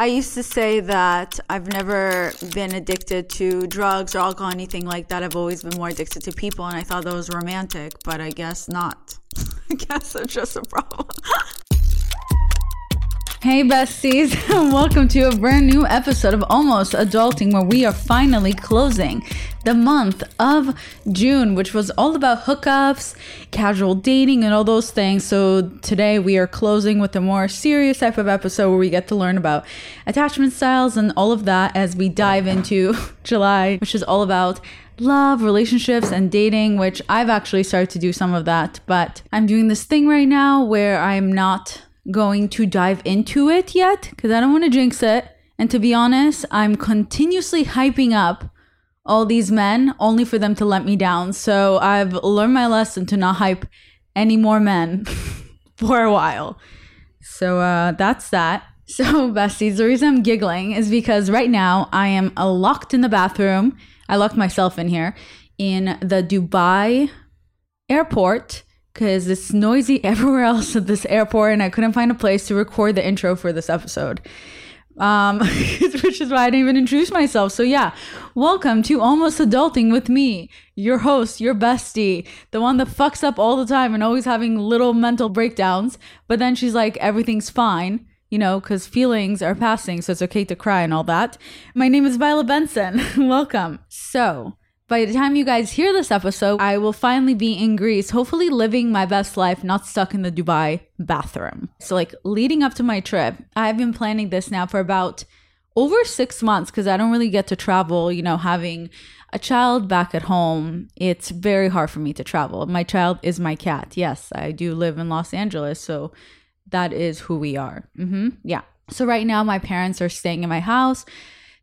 I used to say that I've never been addicted to drugs or alcohol, anything like that. I've always been more addicted to people, and I thought that was romantic, but I guess not. I guess it's just a problem. Hey, besties, welcome to a brand new episode of Almost Adulting, where we are finally closing the month of June, which was all about hookups, casual dating, and all those things. So, today we are closing with a more serious type of episode where we get to learn about attachment styles and all of that as we dive into July, which is all about love, relationships, and dating, which I've actually started to do some of that. But I'm doing this thing right now where I'm not going to dive into it yet because I don't want to jinx it. And to be honest, I'm continuously hyping up all these men only for them to let me down. So I've learned my lesson to not hype any more men for a while. So uh, that's that. So, besties, the reason I'm giggling is because right now I am locked in the bathroom. I locked myself in here in the Dubai airport because it's noisy everywhere else at this airport and I couldn't find a place to record the intro for this episode. Um, which is why I didn't even introduce myself. So yeah, welcome to Almost Adulting with me, your host, your bestie, the one that fucks up all the time and always having little mental breakdowns. But then she's like, everything's fine, you know, because feelings are passing, so it's okay to cry and all that. My name is Violet Benson. welcome. So by the time you guys hear this episode, I will finally be in Greece, hopefully living my best life, not stuck in the Dubai bathroom. So, like, leading up to my trip, I've been planning this now for about over six months because I don't really get to travel, you know, having a child back at home, it's very hard for me to travel. My child is my cat. Yes, I do live in Los Angeles, so that is who we are. Mm-hmm. Yeah. So right now, my parents are staying in my house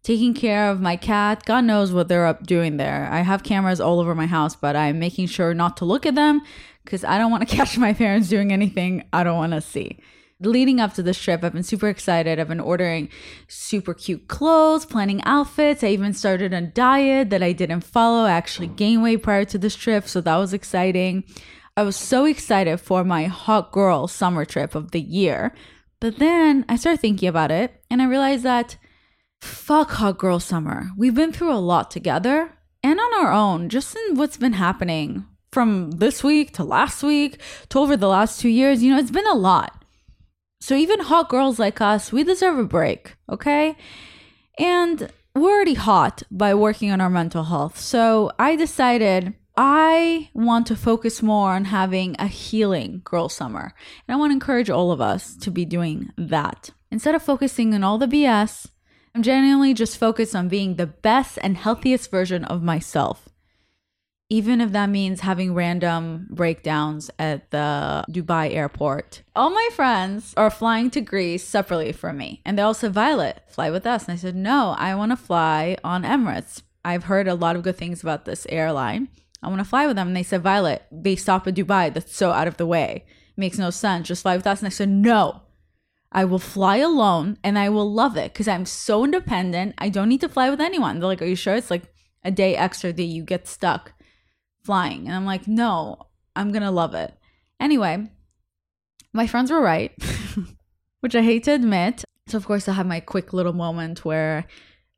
taking care of my cat. God knows what they're up doing there. I have cameras all over my house, but I'm making sure not to look at them because I don't want to catch my parents doing anything I don't want to see. Leading up to this trip, I've been super excited. I've been ordering super cute clothes, planning outfits. I even started a diet that I didn't follow. I actually gained weight prior to this trip, so that was exciting. I was so excited for my hot girl summer trip of the year. But then I started thinking about it and I realized that Fuck Hot Girl Summer. We've been through a lot together and on our own, just in what's been happening from this week to last week to over the last two years. You know, it's been a lot. So even hot girls like us, we deserve a break, okay? And we're already hot by working on our mental health. So I decided I want to focus more on having a healing girl summer. And I want to encourage all of us to be doing that. Instead of focusing on all the BS, I'm genuinely just focused on being the best and healthiest version of myself. Even if that means having random breakdowns at the Dubai airport. All my friends are flying to Greece separately from me. And they all said, Violet, fly with us. And I said, No, I want to fly on Emirates. I've heard a lot of good things about this airline. I want to fly with them. And they said, Violet, they stop at Dubai. That's so out of the way. Makes no sense. Just fly with us. And I said, No, I will fly alone and I will love it because I'm so independent. I don't need to fly with anyone. They're like, Are you sure? It's like a day extra that you get stuck flying. And I'm like, No, I'm going to love it. Anyway, my friends were right, which I hate to admit. So, of course, I had my quick little moment where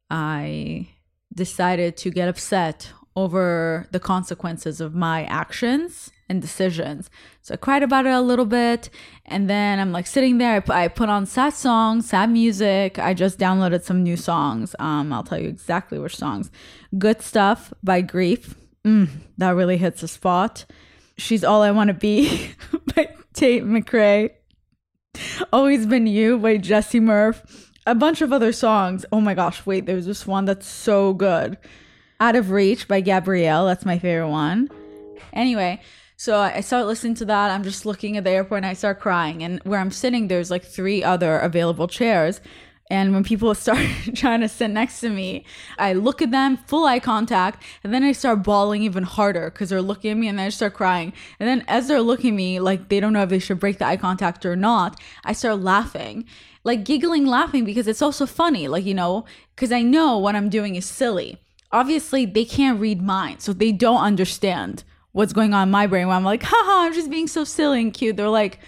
I decided to get upset over the consequences of my actions and decisions. So I cried about it a little bit. And then I'm like sitting there. I put, on sad songs, sad music. I just downloaded some new songs. Um, I'll tell you exactly which songs. Good Stuff by Grief. Mm, that really hits the spot. She's All I Want to Be by Tate McRae. Always Been You by Jessie Murph. A bunch of other songs. Oh my gosh, wait, there's this one that's so good. Out of Reach by Gabrielle. That's my favorite one. Anyway, so I start listening to that. I'm just looking at the airport and I start crying. And where I'm sitting, there's like three other available chairs. And when people start trying to sit next to me, I look at them, full eye contact, and then I start bawling even harder because they're looking at me and then I start crying. And then as they're looking at me, like they don't know if they should break the eye contact or not, I start laughing. Like giggling, laughing because it's also funny, like, you know, because I know what I'm doing is silly. Obviously, they can't read minds, so they don't understand what's going on in my brain. When I'm like, haha, I'm just being so silly and cute. They're like,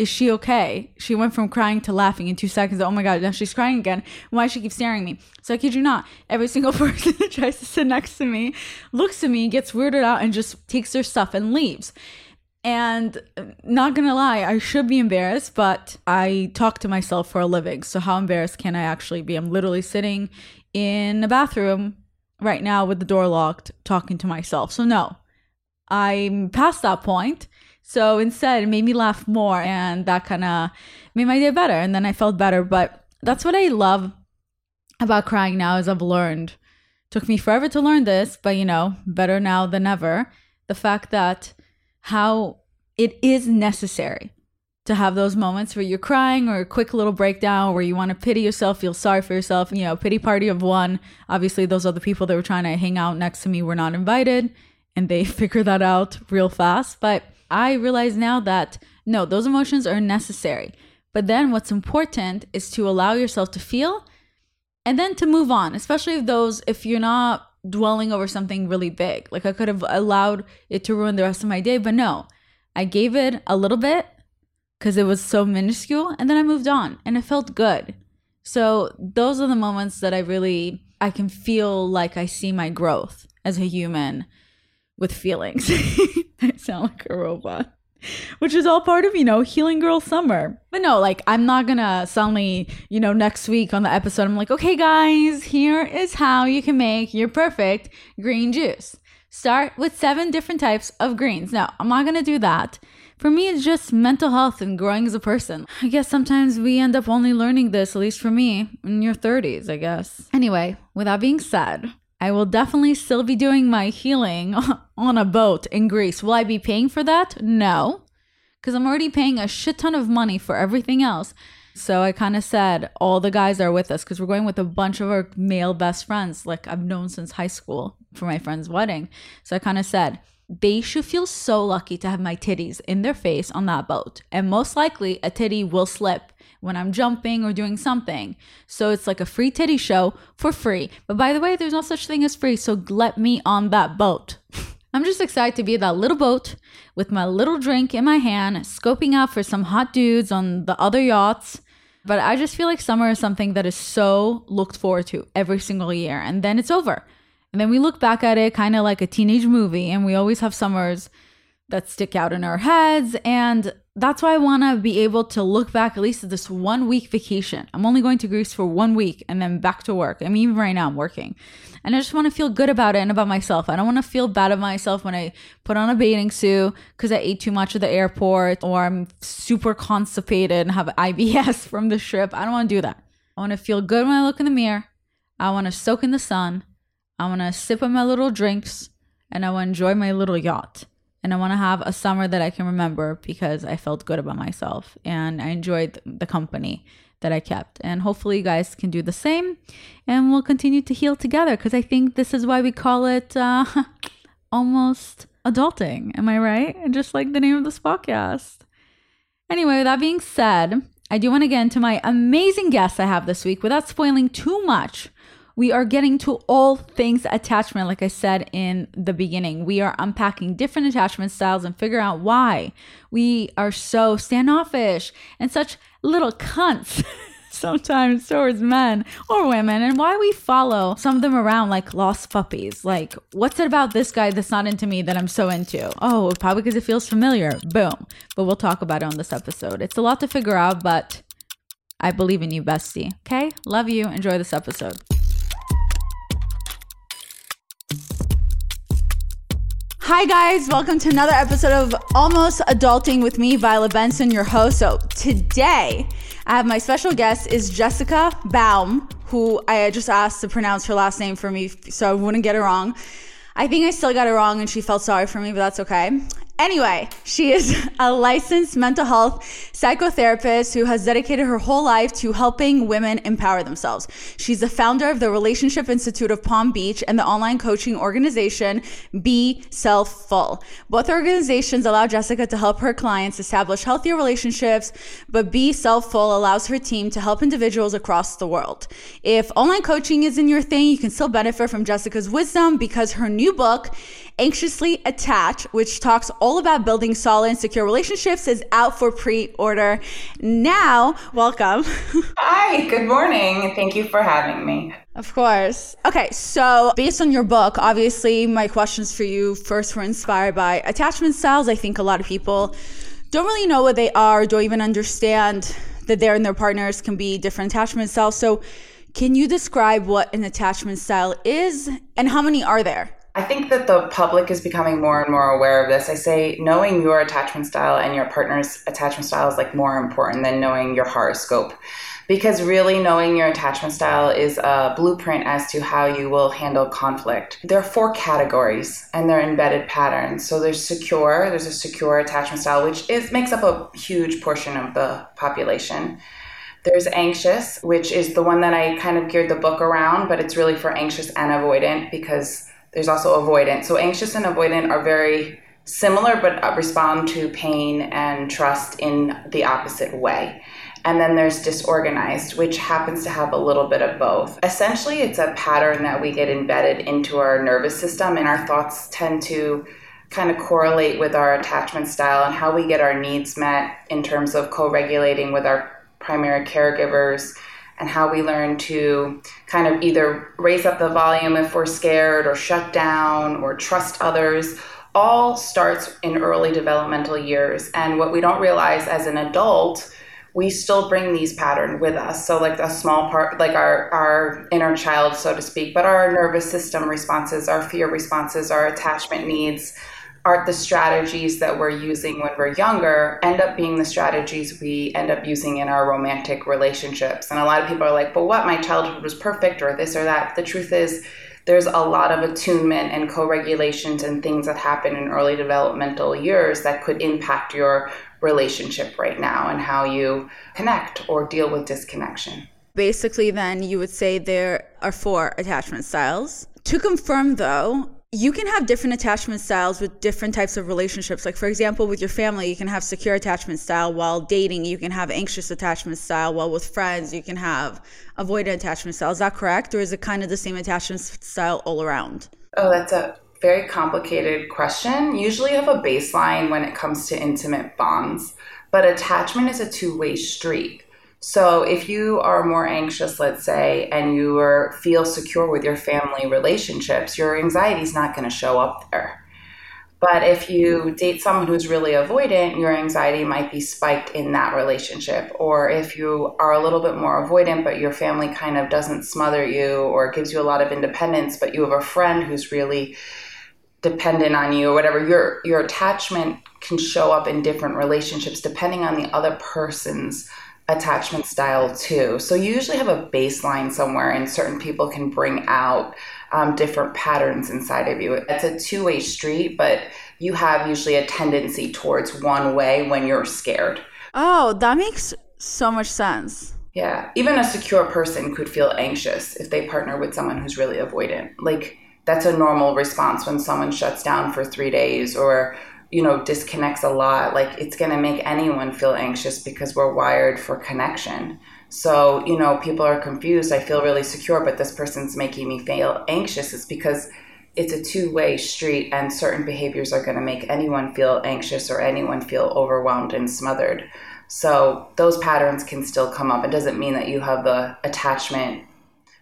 is she okay? She went from crying to laughing in two seconds. Oh my God, now she's crying again. Why she keep staring at me? So I kid you not, every single person that tries to sit next to me looks at me, gets weirded out, and just takes their stuff and leaves. And uh, not gonna lie, I should be embarrassed, but I talk to myself for a living. So how embarrassed can I actually be? I'm literally sitting in a bathroom right now with the door locked, talking to myself. So no, I'm past that point. So instead, it made me laugh more, and that kind of made my day better. And then I felt better. But that's what I love about crying now, is I've learned. Took me forever to learn this, but you know, better now than ever. The fact that how it is necessary to have those moments where you're crying or a quick little breakdown where you want to pity yourself, feel sorry for yourself, you know, pity party of one. Obviously, those other people that were trying to hang out next to me were not invited and they figured that out real fast. But I realize now that no, those emotions are necessary. But then what's important is to allow yourself to feel and then to move on, especially if those, if you're not dwelling over something really big. Like I could have allowed it to ruin the rest of my day, but no, I gave it a little bit because it was so minuscule and then I moved on and it felt good. So those are the moments that I really, I can feel like I see my growth as a human with feelings. I sound like a robot. Which is all part of, you know, Healing Girl Summer. But no, like, I'm not gonna suddenly, you know, next week on the episode, I'm like, okay, guys, here is how you can make your perfect green juice. Start with seven different types of greens. No, I'm not gonna do that. For me, it's just mental health and growing as a person. I guess sometimes we end up only learning this, at least for me, in your 30s, I guess. Anyway, with that being said, I will definitely still be doing my healing on a boat in Greece. Will I be paying for that? No, because I'm already paying a shit ton of money for everything else. So I kind of said, all the guys are with us because we're going with a bunch of our male best friends, like I've known since high school for my friend's wedding. So I kind of said, they should feel so lucky to have my titties in their face on that boat. And most likely, a titty will slip when I'm jumping or doing something. So it's like a free titty show for free. But by the way, there's no such thing as free. So let me on that boat. I'm just excited to be that little boat with my little drink in my hand, scoping out for some hot dudes on the other yachts. But I just feel like summer is something that is so looked forward to every single year. And then it's over. And then we look back at it kind of like a teenage movie. And we always have summers that stick out in our heads. And that's why I want to be able to look back at least at this one week vacation. I'm only going to Greece for one week and then back to work. I mean, even right now I'm working. And I just want to feel good about it and about myself. I don't want to feel bad about myself when I put on a bathing suit because I ate too much at the airport or I'm super constipated and have IBS from the trip. I don't want to do that. I want to feel good when I look in the mirror. I want to soak in the sun. I want to sip on my little drinks and I want to enjoy my little yacht and I want to have a summer that I can remember because I felt good about myself and I enjoyed the company that I kept. And hopefully, you guys can do the same and we'll continue to heal together because I think this is why we call it uh, almost adulting. Am I right? Just like the name of this podcast. Anyway, with that being said, I do want to get into my amazing guests I have this week without spoiling too much we are getting to all things attachment, like I said in the beginning. We are unpacking different attachment styles and figure out why we are so standoffish and such little cunts. sometimes towards men or women and why we follow some of them around like lost puppies. Like, what's it about this guy that's not into me that I'm so into? Oh, probably because it feels familiar. Boom. But we'll talk about it on this episode. It's a lot to figure out, but I believe in you, bestie. Okay? Love you. Enjoy this episode. Hi, guys. Welcome to another episode of Almost Adulting with me, Violet Benson, your host. So, today I have my special guest is Jessica Baum, who I just asked to pronounce her last name for me so I wouldn't get it wrong. I think I still got it wrong and she felt sorry for me, but that's okay. Anyway, she is a licensed mental health psychotherapist who has dedicated her whole life to helping women empower themselves. She's the founder of the Relationship Institute of Palm Beach and the online coaching organization Be Self Full. Both organizations allow Jessica to help her clients establish healthier relationships, but Be Self Full allows her team to help individuals across the world. If online coaching isn't your thing, you can still benefit from Jessica's wisdom because her new book, Anxiously Attached, which talks all about building solid and secure relationships, is out for pre order now. Welcome. Hi, good morning. Thank you for having me. Of course. Okay, so based on your book, obviously, my questions for you first were inspired by attachment styles. I think a lot of people don't really know what they are, don't even understand that they and their partners can be different attachment styles. So, can you describe what an attachment style is and how many are there? I think that the public is becoming more and more aware of this. I say knowing your attachment style and your partner's attachment style is like more important than knowing your horoscope. Because really knowing your attachment style is a blueprint as to how you will handle conflict. There are four categories and they're embedded patterns. So there's secure, there's a secure attachment style, which is makes up a huge portion of the population. There's anxious, which is the one that I kind of geared the book around, but it's really for anxious and avoidant because there's also avoidant. So anxious and avoidant are very similar, but uh, respond to pain and trust in the opposite way. And then there's disorganized, which happens to have a little bit of both. Essentially, it's a pattern that we get embedded into our nervous system, and our thoughts tend to kind of correlate with our attachment style and how we get our needs met in terms of co regulating with our primary caregivers and how we learn to kind of either raise up the volume if we're scared or shut down or trust others all starts in early developmental years. And what we don't realize as an adult we still bring these patterns with us. So like a small part like our our inner child so to speak but our nervous system responses our fear responses our attachment needs are the strategies that we're using when we're younger end up being the strategies we end up using in our romantic relationships. And a lot of people are like, but what? My childhood was perfect, or this or that. The truth is, there's a lot of attunement and co regulations and things that happen in early developmental years that could impact your relationship right now and how you connect or deal with disconnection. Basically, then you would say there are four attachment styles. To confirm, though, you can have different attachment styles with different types of relationships. Like, for example, with your family, you can have secure attachment style while dating, you can have anxious attachment style, while with friends, you can have avoidant attachment style. Is that correct? Or is it kind of the same attachment style all around? Oh, that's a very complicated question. Usually, have a baseline when it comes to intimate bonds, but attachment is a two way street. So if you are more anxious, let's say, and you are, feel secure with your family relationships, your anxiety is not going to show up there. But if you date someone who's really avoidant, your anxiety might be spiked in that relationship. Or if you are a little bit more avoidant, but your family kind of doesn't smother you or gives you a lot of independence, but you have a friend who's really dependent on you or whatever, your your attachment can show up in different relationships depending on the other person's attachment style too. So you usually have a baseline somewhere, and certain people can bring out um, different patterns inside of you. It's a two way street, but you have usually a tendency towards one way when you're scared. Oh, that makes so much sense. Yeah. Even a secure person could feel anxious if they partner with someone who's really avoidant. Like, that's a normal response when someone shuts down for three days or you know disconnects a lot. Like it's going to make anyone feel anxious because we're wired for connection. So you know people are confused. I feel really secure but this person's making me feel anxious. It's because it's a two-way street and certain behaviors are going to make anyone feel anxious or anyone feel overwhelmed and smothered. So those patterns can still come up. It doesn't mean that you have the attachment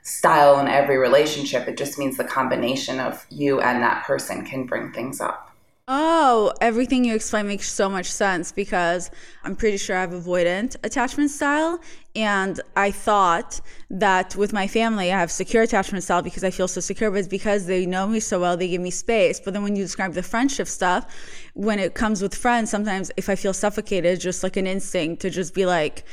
style in every relationship. It just means the combination of you and that person can bring things up Oh, everything you explain makes so much sense because I'm pretty sure I have avoidant attachment style. And I thought that with my family, I have secure attachment style because I feel so secure, but it's because they know me so well, they give me space. But then when you describe the friendship stuff, when it comes with friends, sometimes if I feel suffocated, just like an instinct to just be like,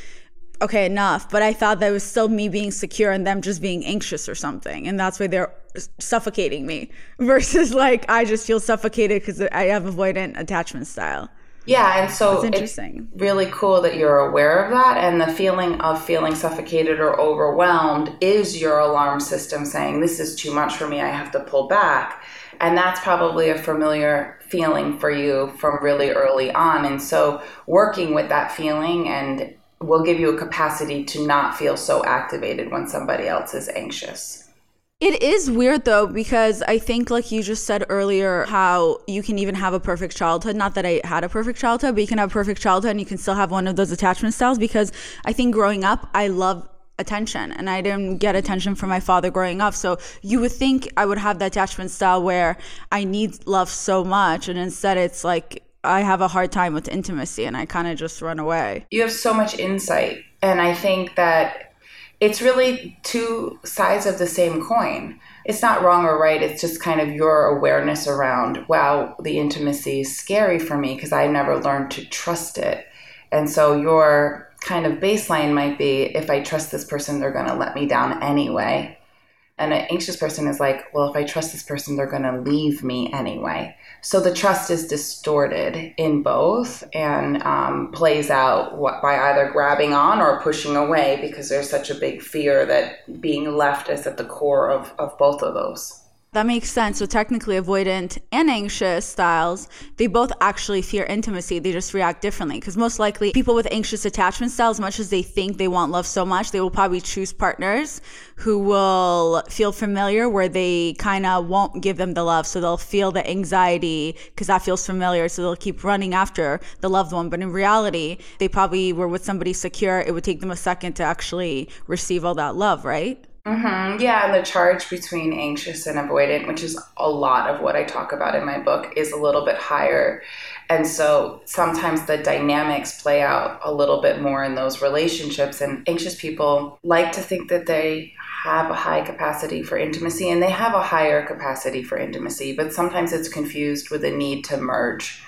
okay, enough. But I thought that was still me being secure and them just being anxious or something. And that's why they're suffocating me versus like I just feel suffocated because I have avoidant attachment style. Yeah, and so That's interesting. it's really cool that you're aware of that. And the feeling of feeling suffocated or overwhelmed is your alarm system saying, This is too much for me, I have to pull back. And that's probably a familiar feeling for you from really early on. And so working with that feeling and will give you a capacity to not feel so activated when somebody else is anxious. It is weird though, because I think, like you just said earlier, how you can even have a perfect childhood. Not that I had a perfect childhood, but you can have a perfect childhood and you can still have one of those attachment styles. Because I think growing up, I love attention and I didn't get attention from my father growing up. So you would think I would have the attachment style where I need love so much. And instead, it's like I have a hard time with intimacy and I kind of just run away. You have so much insight. And I think that it's really two sides of the same coin. It's not wrong or right. It's just kind of your awareness around, wow, the intimacy is scary for me because I never learned to trust it. And so your kind of baseline might be if I trust this person, they're going to let me down anyway. And an anxious person is like, well, if I trust this person, they're going to leave me anyway. So the trust is distorted in both and um, plays out by either grabbing on or pushing away because there's such a big fear that being left is at the core of, of both of those. That makes sense. So technically, avoidant and anxious styles, they both actually fear intimacy. They just react differently. Because most likely, people with anxious attachment styles, much as they think they want love so much, they will probably choose partners who will feel familiar, where they kind of won't give them the love. So they'll feel the anxiety because that feels familiar. So they'll keep running after the loved one. But in reality, they probably were with somebody secure. It would take them a second to actually receive all that love, right? Mm-hmm. Yeah, and the charge between anxious and avoidant, which is a lot of what I talk about in my book, is a little bit higher. And so sometimes the dynamics play out a little bit more in those relationships. And anxious people like to think that they have a high capacity for intimacy and they have a higher capacity for intimacy, but sometimes it's confused with a need to merge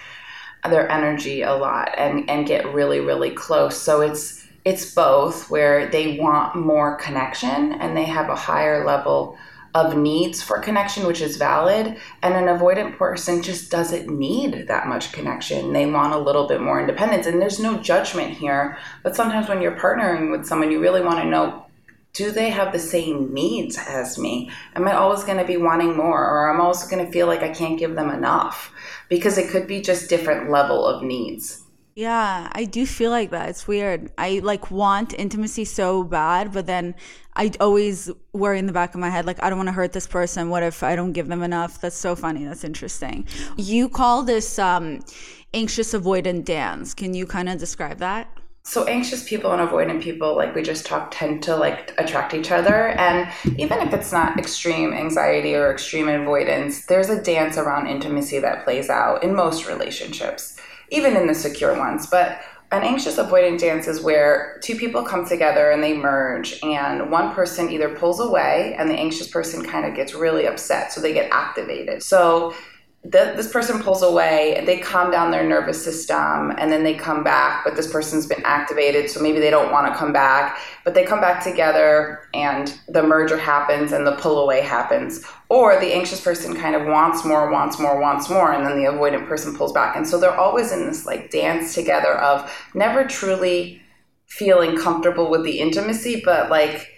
their energy a lot and, and get really, really close. So it's it's both where they want more connection and they have a higher level of needs for connection, which is valid. And an avoidant person just doesn't need that much connection. They want a little bit more independence. And there's no judgment here. But sometimes when you're partnering with someone, you really want to know do they have the same needs as me? Am I always going to be wanting more? Or am I always going to feel like I can't give them enough? Because it could be just different level of needs. Yeah, I do feel like that. It's weird. I like want intimacy so bad, but then I always worry in the back of my head, like, I don't want to hurt this person. What if I don't give them enough? That's so funny. That's interesting. You call this um, anxious avoidant dance. Can you kind of describe that? so anxious people and avoidant people like we just talked tend to like attract each other and even if it's not extreme anxiety or extreme avoidance there's a dance around intimacy that plays out in most relationships even in the secure ones. But an anxious avoidant dance is where two people come together and they merge, and one person either pulls away, and the anxious person kind of gets really upset, so they get activated. So the, this person pulls away and they calm down their nervous system and then they come back but this person's been activated so maybe they don't want to come back. But they come back together and the merger happens and the pull away happens. Or the anxious person kind of wants more wants more wants more and then the avoidant person pulls back. And so they're always in this like dance together of never truly feeling comfortable with the intimacy but like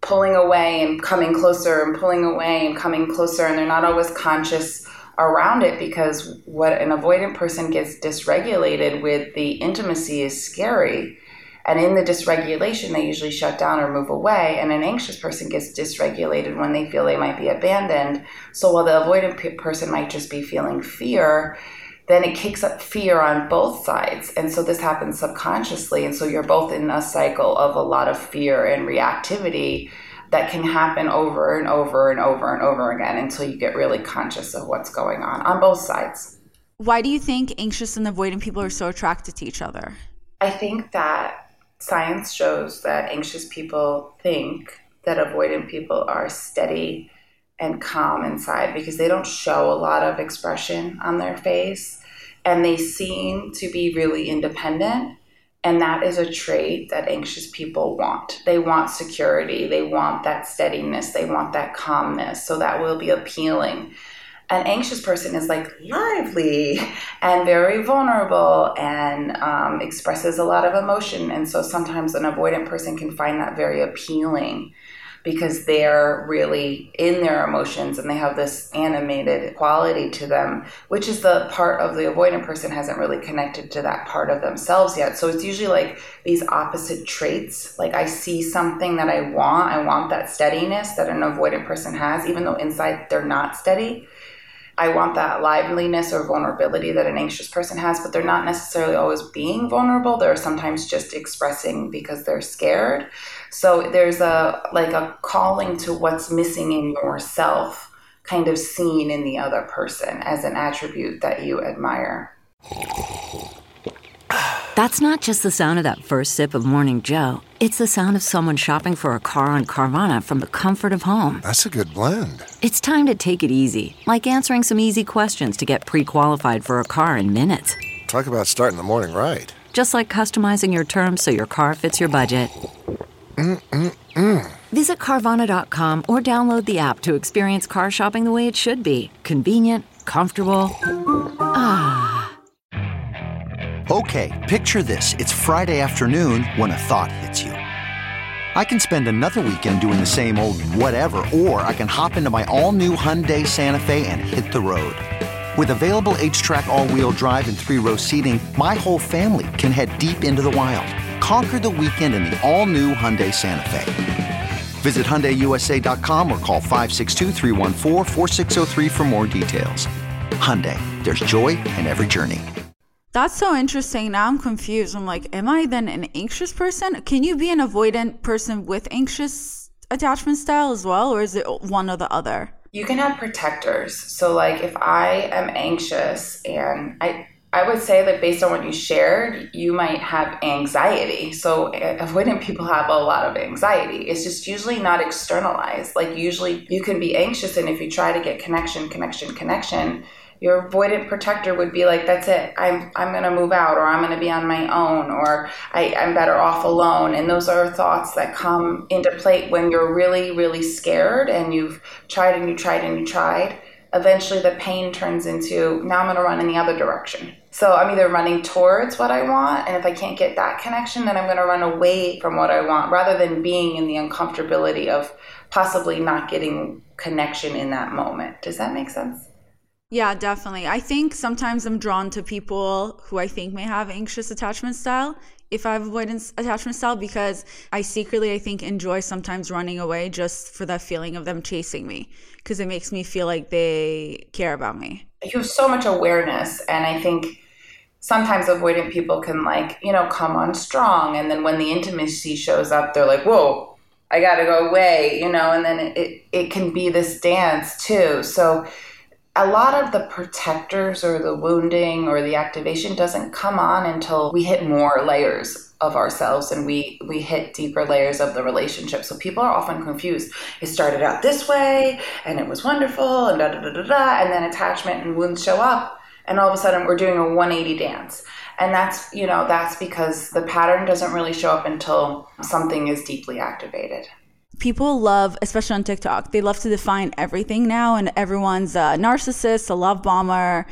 pulling away and coming closer and pulling away and coming closer and they're not always conscious around it because what an avoidant person gets dysregulated with the intimacy is scary. And in the dysregulation, they usually shut down or move away. And an anxious person gets dysregulated when they feel they might be abandoned. So while the avoidant p- person might just be feeling fear, then it kicks up fear on both sides. And so this happens subconsciously. And so you're both in a cycle of a lot of fear and reactivity that can happen over and over and over and over again until you get really conscious of what's going on on both sides. Why do you think anxious and avoidant people are so attracted to each other? I think that science shows that anxious people think that avoidant people are steady and calm inside because they don't show a lot of expression on their face and they seem to be really independent And that is a trait that anxious people want. They want security, they want that steadiness, they want that calmness. So that will be appealing. An anxious person is like lively and very vulnerable and um, expresses a lot of emotion. And so sometimes an avoidant person can find that very appealing because they're really in their emotions and they have this animated quality to them, which is the part of the avoidant person hasn't really connected to that part of themselves yet. So it's usually like these opposite traits. Like I see something that I want, I want that steadiness that an avoidant person has, even though inside they're not steady. I want that liveliness or vulnerability that an anxious person has, but they're not necessarily always being vulnerable. They're sometimes just expressing because they're scared. So there's a like a calling to what's missing in yourself, kind of seen in the other person as an attribute that you admire. That's not just the sound of that first sip of Morning Joe. It's the sound of someone shopping for a car on Carvana from the comfort of home. That's a good blend. It's time to take it easy, like answering some easy questions to get pre qualified for a car in minutes. Talk about starting the morning right. Just like customizing your terms so your car fits your budget. Mm-mm-mm. Visit Carvana.com or download the app to experience car shopping the way it should be convenient, comfortable. Ah. Okay, picture this. It's Friday afternoon when a thought hits you. I can spend another weekend doing the same old whatever, or I can hop into my all new Hyundai Santa Fe and hit the road. With available HTRAC, all wheel drive, and three row seating, my whole family can head deep into the wild. Conquer the weekend in the all new Hyundai Santa Fe. Visit HyundaiUSA.com or call 562 for more details. Hyundai, there's joy in every journey. That's so interesting. Now I'm confused. I'm like, am I then an anxious person? Can you be an avoidant person with anxious attachment style as well, or is it one or the other? You can have protectors. So, like, if I am anxious and I, I would say that based on what you shared, you might have anxiety. So, eh, avoidant people have a lot of anxiety. It's just usually not externalized. Like, usually you can be anxious, and if you try to get connection, connection, connection, your avoidant protector would be like, that's it. I'm, I'm going to move out or I'm going to be on my own or I, I'm better off alone. And those are thoughts that come into play when you're really, really scared and you've tried and you tried and you tried. Eventually, the pain turns into now I'm going to run in the other direction. So I'm either running towards what I want, and if I can't get that connection, then I'm going to run away from what I want rather than being in the uncomfortability of possibly not getting connection in that moment. Does that make sense? Yeah, definitely. I think sometimes I'm drawn to people who I think may have anxious attachment style if I have avoidance attachment style because I secretly I think enjoy sometimes running away just for that feeling of them chasing me because it makes me feel like they care about me. You have so much awareness and I think sometimes avoidant people can like, you know, come on strong and then when the intimacy shows up they're like, "Whoa, I got to go away," you know, and then it it can be this dance too. So a lot of the protectors or the wounding or the activation doesn't come on until we hit more layers of ourselves and we we hit deeper layers of the relationship. So people are often confused. It started out this way and it was wonderful and da da da da da and then attachment and wounds show up and all of a sudden we're doing a 180 dance. And that's, you know, that's because the pattern doesn't really show up until something is deeply activated people love, especially on TikTok, they love to define everything now, and everyone's a narcissist, a love bomber,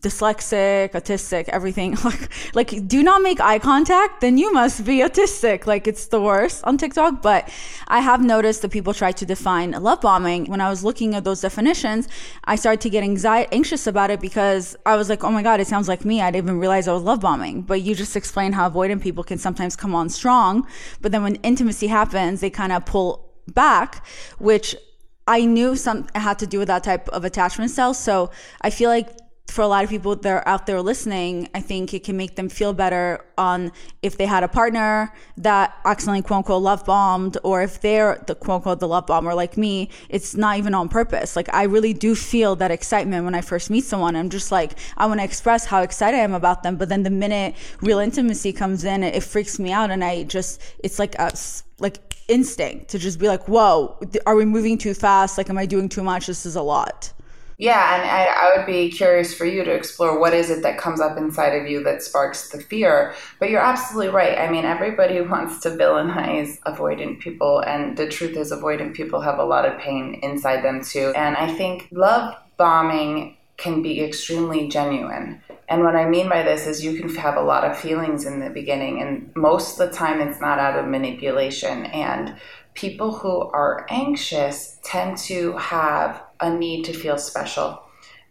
dyslexic, autistic, everything. Like, like, do not make eye contact, then you must be autistic. Like, it's the worst on TikTok. But I have noticed that people try to define love bombing. When I was looking at those definitions, I started to get anxiety, anxious about it because I was like, oh my God, it sounds like me. I didn't even realize I was love bombing. But you just explained how avoidant people can sometimes come on strong. But then when intimacy happens, they kind of pull back, which I knew some had to do with that type of attachment style. So I feel like for a lot of people that are out there listening, I think it can make them feel better on if they had a partner that accidentally quote unquote love bombed, or if they're the quote unquote the love bomber like me, it's not even on purpose. Like I really do feel that excitement when I first meet someone. I'm just like, I want to express how excited I am about them. But then the minute real intimacy comes in, it, it freaks me out. And I just, it's like a, like instinct to just be like, whoa, are we moving too fast? Like, am I doing too much? This is a lot. Yeah, and I, I, would be curious for you to explore what is it that comes up inside of you that sparks the fear. But you're absolutely right. I mean, everybody wants to villainize avoidant people, and the truth is, avoidant people have a lot of pain inside them too. And I think love bombing can be extremely genuine. And what I mean by this is you can have a lot of feelings in the beginning, and most of the time it's not out of manipulation. And people who are anxious tend to have a need to feel special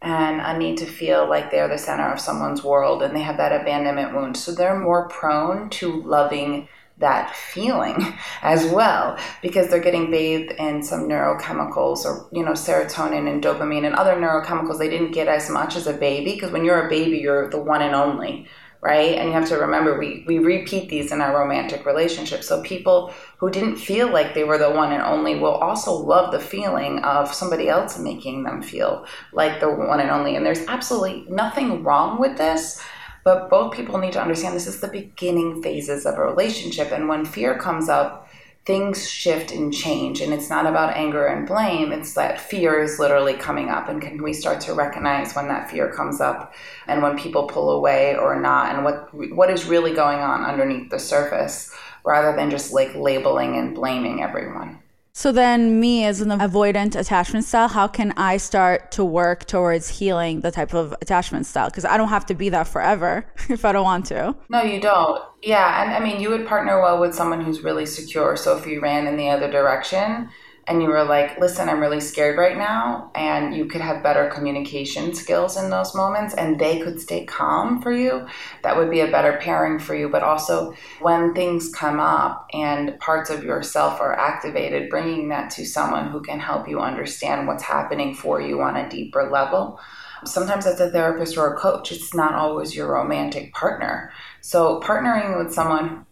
and a need to feel like they're the center of someone's world and they have that abandonment wound. So they're more prone to loving that feeling as well because they're getting bathed in some neurochemicals or you know serotonin and dopamine and other neurochemicals they didn't get as much as a baby because when you're a baby you're the one and only right? And you have to remember we, we repeat these in our romantic relationships. So people who didn't feel like they were the one and only will also love the feeling of somebody else making them feel like the one and only. And there's absolutely nothing wrong with this. But both people need to understand this is the beginning phases of a relationship. And when fear comes up, things shift and change and it's not about anger and blame it's that fear is literally coming up and can we start to recognize when that fear comes up and when people pull away or not and what what is really going on underneath the surface rather than just like labeling and blaming everyone so then, me as an avoidant attachment style, how can I start to work towards healing the type of attachment style? Because I don't have to be that forever if I don't want to. No, you don't. Yeah, and I mean, you would partner well with someone who's really secure. So if you ran in the other direction, and you were like, listen, I'm really scared right now, and you could have better communication skills in those moments, and they could stay calm for you, that would be a better pairing for you. But also, when things come up and parts of yourself are activated, bringing that to someone who can help you understand what's happening for you on a deeper level. Sometimes it's a therapist or a coach, it's not always your romantic partner. So, partnering with someone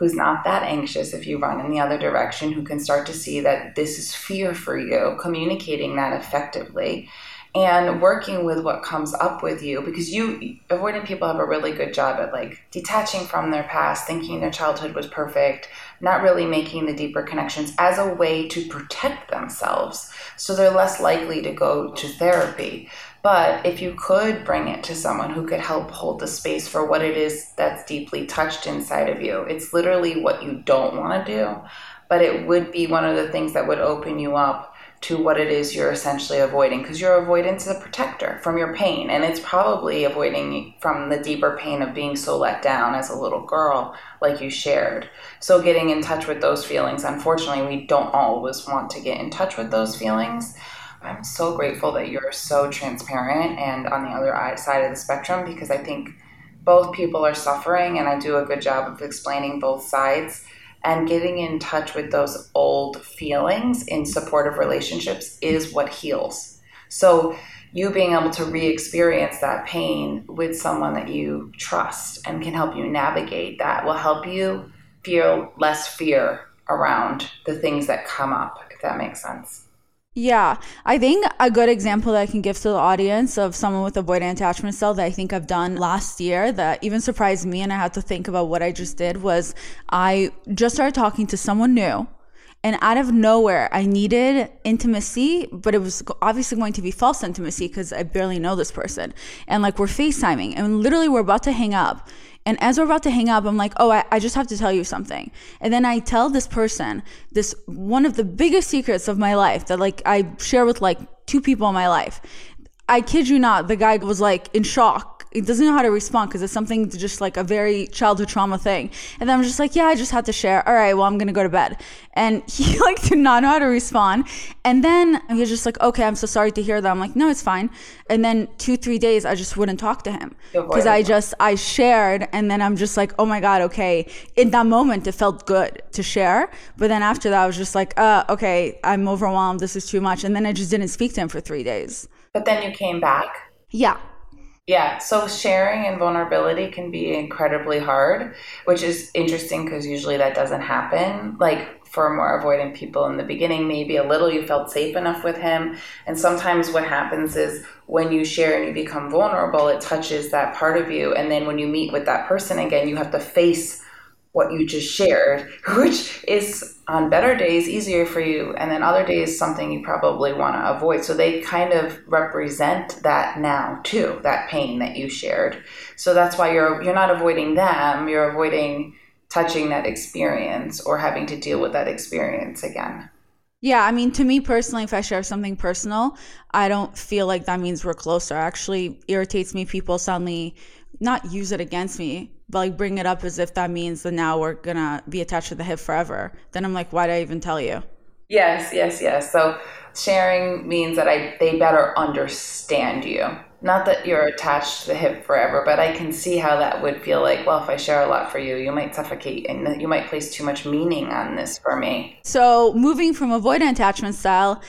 who's not that anxious if you run in the other direction, who can start to see that this is fear for you, communicating that effectively and working with what comes up with you because you avoidant people have a really good job at like detaching from their past thinking their childhood was perfect not really making the deeper connections as a way to protect themselves so they're less likely to go to therapy but if you could bring it to someone who could help hold the space for what it is that's deeply touched inside of you, it's literally what you don't want to do, but it would be one of the things that would open you up to what it is you're essentially avoiding because your avoidance is a protector from your pain. And it's probably avoiding from the deeper pain of being so let down as a little girl like you shared. So getting in touch with those feelings unfortunately we don't always want to get in touch with those feelings I'm so grateful that you're so transparent and on the other side of the spectrum because I think both people are suffering and I do a good job of explaining both sides and getting in touch with those old feelings in supportive relationships is what heals. So you being able to re-experience that pain with someone that you trust and can help you navigate that will help you feel less fear around the things that come up if that makes sense. Yeah, I think a good example that I can give to the audience of someone with avoidant attachment style that I think I've done last year that even surprised me and I had to think about what I just did was I just started talking to someone new and out of nowhere I needed intimacy, but it was obviously going to be false intimacy because I barely know this person. And like we're FaceTiming and literally we're about to hang up and as we're about to hang up, I'm like, oh, I, I just have to tell you something. And then I tell this person this one of the biggest secrets of my life that like I share with like two people in my life. I kid you not, the guy was like in shock it doesn't know how to respond because it's something just like a very childhood trauma thing. And then I'm just like, yeah, I just had to share. All right, well, I'm gonna go to bed. And he like did not know how to respond. And then he was just like, okay, I'm so sorry to hear that. I'm like, no, it's fine. And then two, three days, I just wouldn't talk to him because I just I shared, and then I'm just like, oh my god, okay. In that moment, it felt good to share, but then after that, I was just like, uh, okay, I'm overwhelmed. This is too much. And then I just didn't speak to him for three days. But then you came back. Yeah. Yeah, so sharing and vulnerability can be incredibly hard, which is interesting because usually that doesn't happen. Like for more avoidant people in the beginning, maybe a little you felt safe enough with him. And sometimes what happens is when you share and you become vulnerable, it touches that part of you. And then when you meet with that person again, you have to face what you just shared, which is on better days easier for you, and then other days something you probably want to avoid. So they kind of represent that now too, that pain that you shared. So that's why you're you're not avoiding them, you're avoiding touching that experience or having to deal with that experience again. Yeah, I mean, to me personally, if I share something personal, I don't feel like that means we're closer. Actually, irritates me people suddenly not use it against me, like bring it up as if that means that now we're gonna be attached to the hip forever. Then I'm like, why did I even tell you? Yes, yes, yes. So sharing means that I they better understand you. Not that you're attached to the hip forever, but I can see how that would feel like, well, if I share a lot for you, you might suffocate and you might place too much meaning on this for me. So, moving from avoidant attachment style,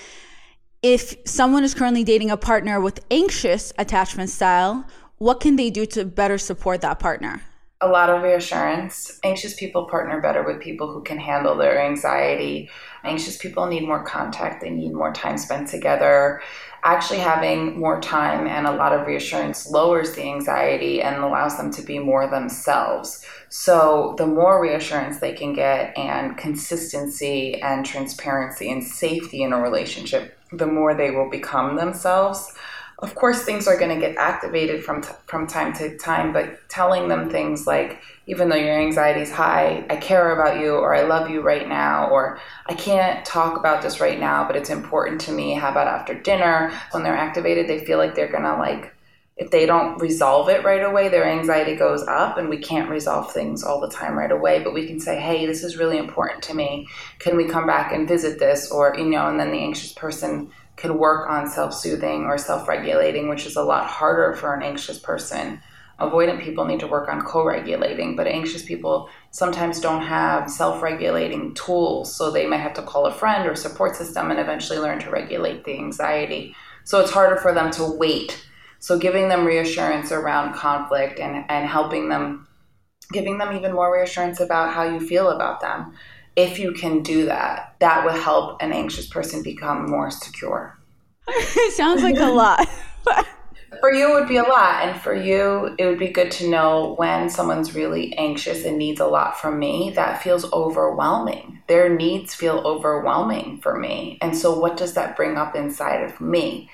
if someone is currently dating a partner with anxious attachment style, what can they do to better support that partner? A lot of reassurance. Anxious people partner better with people who can handle their anxiety. Anxious people need more contact, they need more time spent together. Actually, having more time and a lot of reassurance lowers the anxiety and allows them to be more themselves. So, the more reassurance they can get, and consistency and transparency and safety in a relationship, the more they will become themselves of course things are going to get activated from t- from time to time but telling them things like even though your anxiety is high i care about you or i love you right now or i can't talk about this right now but it's important to me how about after dinner? When they're activated they feel like they're going to like if they don't resolve it right away their anxiety goes up and we can't resolve things all the time right away but we can say hey this is really important to me. Can we come back and visit this? Or you know and then the anxious person can work on self soothing or self regulating, which is a lot harder for an anxious person. Avoidant people need to work on co regulating, but anxious people sometimes don't have self regulating tools, so they might have to call a friend or support system and eventually learn to regulate the anxiety. So it's harder for them to wait. So giving them reassurance around conflict and, and helping them, giving them even more reassurance about how you feel about them if you can do that, that will help an anxious person become more secure. it sounds like a lot. for you, it would be a lot. And for you, it would be good to know when someone's really anxious and needs a lot from me, that feels overwhelming. Their needs feel overwhelming for me. And so, what does that bring up inside of me?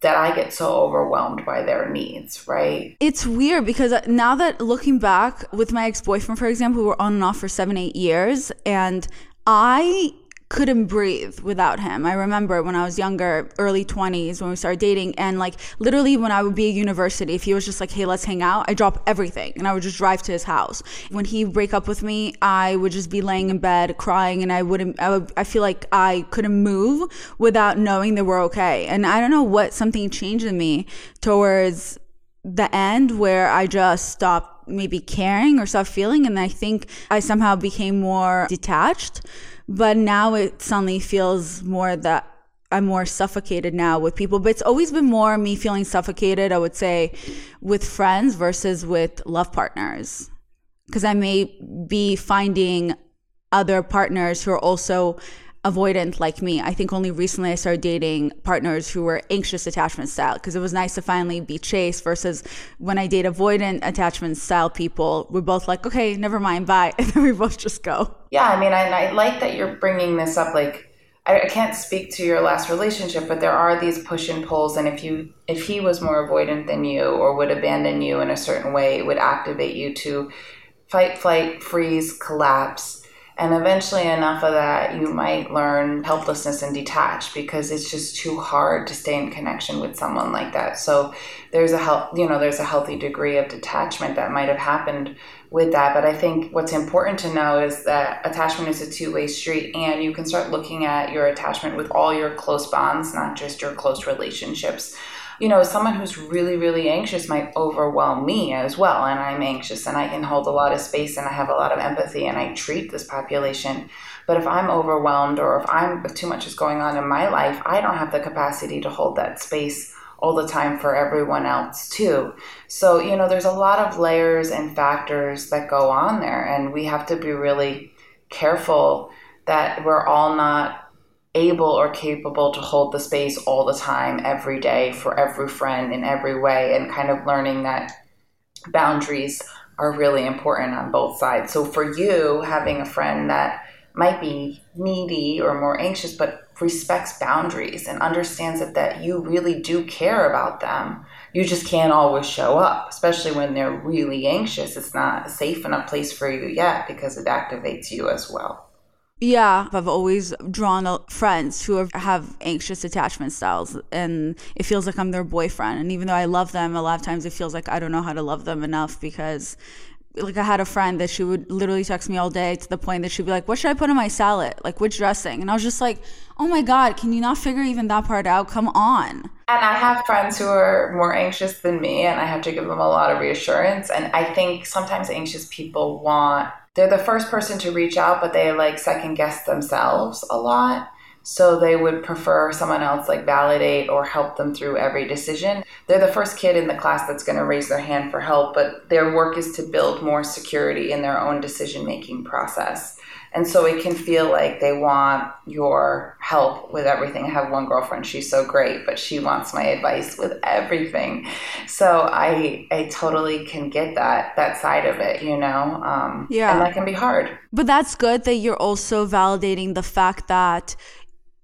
That I get so overwhelmed by their needs, right? It's weird because now that looking back with my ex boyfriend, for example, we were on and off for seven, eight years, and I couldn't breathe without him. I remember when I was younger, early 20s, when we started dating, and like literally when I would be at university, if he was just like, hey, let's hang out, I drop everything and I would just drive to his house. When he break up with me, I would just be laying in bed crying and I wouldn't, I, would, I feel like I couldn't move without knowing that we're okay. And I don't know what something changed in me towards the end where I just stopped maybe caring or stopped feeling. And I think I somehow became more detached but now it suddenly feels more that I'm more suffocated now with people, but it's always been more me feeling suffocated, I would say, with friends versus with love partners. Because I may be finding other partners who are also avoidant like me. I think only recently I started dating partners who were anxious attachment style because it was nice to finally be chased versus when I date avoidant attachment style people, we're both like, okay, never mind, bye. And then we both just go. Yeah, I mean, I, I like that you're bringing this up. Like, I, I can't speak to your last relationship, but there are these push and pulls. And if you, if he was more avoidant than you or would abandon you in a certain way, it would activate you to fight, flight, freeze, collapse and eventually, enough of that, you might learn helplessness and detach because it's just too hard to stay in connection with someone like that. So there's a health, you know, there's a healthy degree of detachment that might have happened with that. But I think what's important to know is that attachment is a two way street, and you can start looking at your attachment with all your close bonds, not just your close relationships you know, someone who's really, really anxious might overwhelm me as well. And I'm anxious and I can hold a lot of space and I have a lot of empathy and I treat this population. But if I'm overwhelmed or if I'm if too much is going on in my life, I don't have the capacity to hold that space all the time for everyone else too. So, you know, there's a lot of layers and factors that go on there and we have to be really careful that we're all not able or capable to hold the space all the time, every day, for every friend in every way, and kind of learning that boundaries are really important on both sides. So for you, having a friend that might be needy or more anxious, but respects boundaries and understands that, that you really do care about them. You just can't always show up, especially when they're really anxious. It's not a safe enough place for you yet because it activates you as well. Yeah, I've always drawn friends who have, anxious attachment styles, and it feels like I'm their boyfriend. And even though I love them, a lot of times it feels like I don't know how to love them enough because like I had a friend that she would literally text me all day to the point that she'd be like, "What should I put in my salad? Like which dressing?" And I was just like, "Oh my god, can you not figure even that part out? Come on." And I have friends who are more anxious than me, and I have to give them a lot of reassurance. And I think sometimes anxious people want they're the first person to reach out, but they like second guess themselves a lot. So they would prefer someone else like validate or help them through every decision. They're the first kid in the class that's going to raise their hand for help, but their work is to build more security in their own decision making process. And so it can feel like they want your help with everything. I have one girlfriend, she's so great, but she wants my advice with everything. So I I totally can get that that side of it, you know. Um, yeah, and that can be hard. But that's good that you're also validating the fact that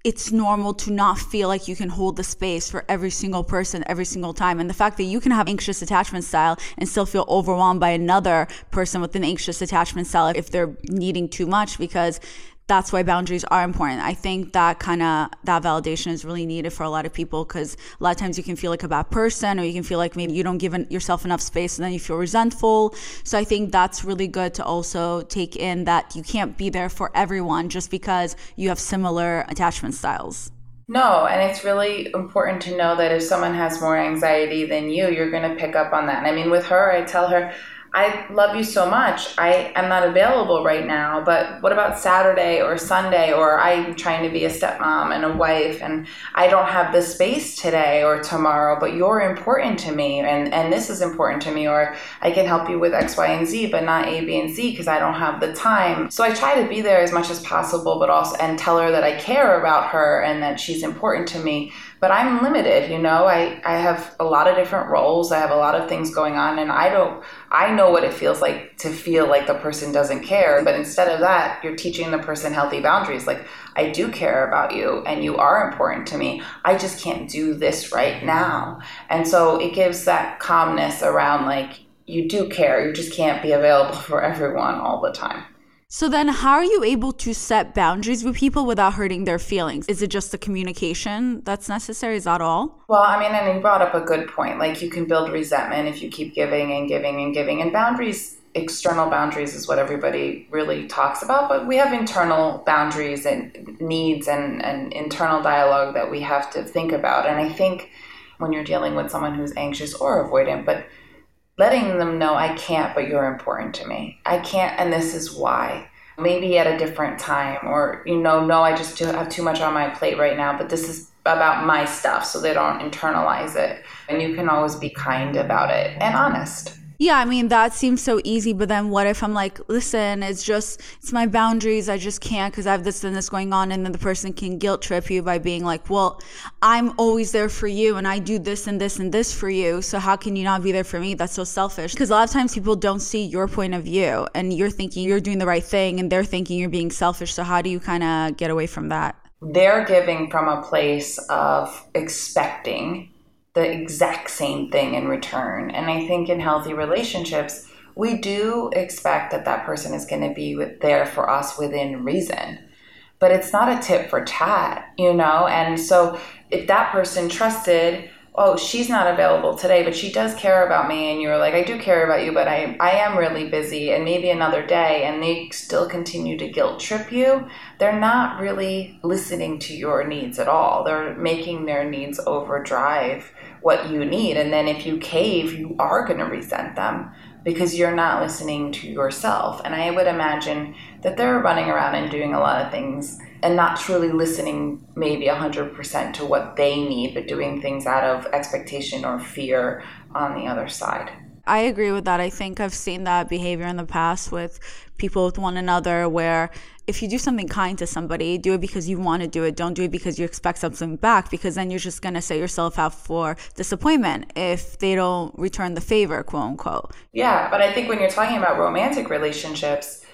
it's normal to not feel like you can hold the space for every single person every single time. And the fact that you can have anxious attachment style and still feel overwhelmed by another person with an anxious attachment style if they're needing too much because that's why boundaries are important. I think that kind of that validation is really needed for a lot of people because a lot of times you can feel like a bad person or you can feel like maybe you don't give yourself enough space and then you feel resentful. So I think that's really good to also take in that you can't be there for everyone just because you have similar attachment styles. No, and it's really important to know that if someone has more anxiety than you, you're going to pick up on that. And I mean, with her, I tell her, I love you so much. I am not available right now, but what about Saturday or Sunday? Or I'm trying to be a stepmom and a wife, and I don't have the space today or tomorrow, but you're important to me, and, and this is important to me. Or I can help you with X, Y, and Z, but not A, B, and C because I don't have the time. So I try to be there as much as possible, but also and tell her that I care about her and that she's important to me but I'm limited, you know. I, I have a lot of different roles. I have a lot of things going on and I don't I know what it feels like to feel like the person doesn't care. But instead of that, you're teaching the person healthy boundaries. Like, I do care about you and you are important to me. I just can't do this right now. And so it gives that calmness around like you do care. You just can't be available for everyone all the time. So then how are you able to set boundaries with people without hurting their feelings? Is it just the communication that's necessary? Is that all? Well, I mean, and you brought up a good point. Like you can build resentment if you keep giving and giving and giving. And boundaries, external boundaries is what everybody really talks about, but we have internal boundaries and needs and, and internal dialogue that we have to think about. And I think when you're dealing with someone who's anxious or avoidant, but letting them know I can't, but you're important to me. I can't, and this is why. Maybe at a different time, or, you know, no, I just do have too much on my plate right now, but this is about my stuff so they don't internalize it. And you can always be kind about it and honest. Yeah, I mean, that seems so easy, but then what if I'm like, listen, it's just, it's my boundaries. I just can't because I have this and this going on. And then the person can guilt trip you by being like, well, I'm always there for you and I do this and this and this for you. So how can you not be there for me? That's so selfish. Because a lot of times people don't see your point of view and you're thinking you're doing the right thing and they're thinking you're being selfish. So how do you kind of get away from that? They're giving from a place of expecting the exact same thing in return. And I think in healthy relationships, we do expect that that person is going to be there for us within reason. But it's not a tip for tat, you know? And so if that person trusted, oh, she's not available today, but she does care about me, and you're like, I do care about you, but I, I am really busy, and maybe another day, and they still continue to guilt trip you, they're not really listening to your needs at all. They're making their needs overdrive what you need. And then if you cave, you are going to resent them because you're not listening to yourself. And I would imagine that they're running around and doing a lot of things and not truly listening maybe 100% to what they need, but doing things out of expectation or fear on the other side. I agree with that. I think I've seen that behavior in the past with people with one another where if you do something kind to somebody, do it because you want to do it. Don't do it because you expect something back because then you're just going to set yourself up for disappointment if they don't return the favor, quote unquote. Yeah, but I think when you're talking about romantic relationships,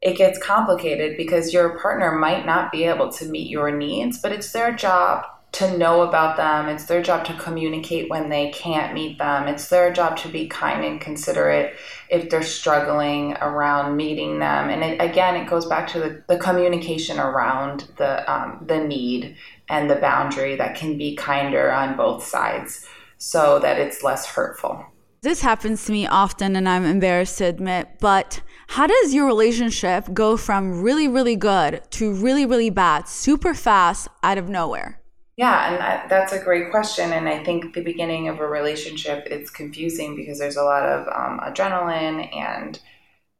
it gets complicated because your partner might not be able to meet your needs, but it's their job to know about them. It's their job to communicate when they can't meet them. It's their job to be kind and considerate if they're struggling around meeting them. And it, again, it goes back to the, the communication around the um, the need and the boundary that can be kinder on both sides, so that it's less hurtful. This happens to me often, and I'm embarrassed to admit, but. How does your relationship go from really, really good to really, really bad super fast out of nowhere? Yeah, and I, that's a great question. And I think the beginning of a relationship, it's confusing because there's a lot of um, adrenaline and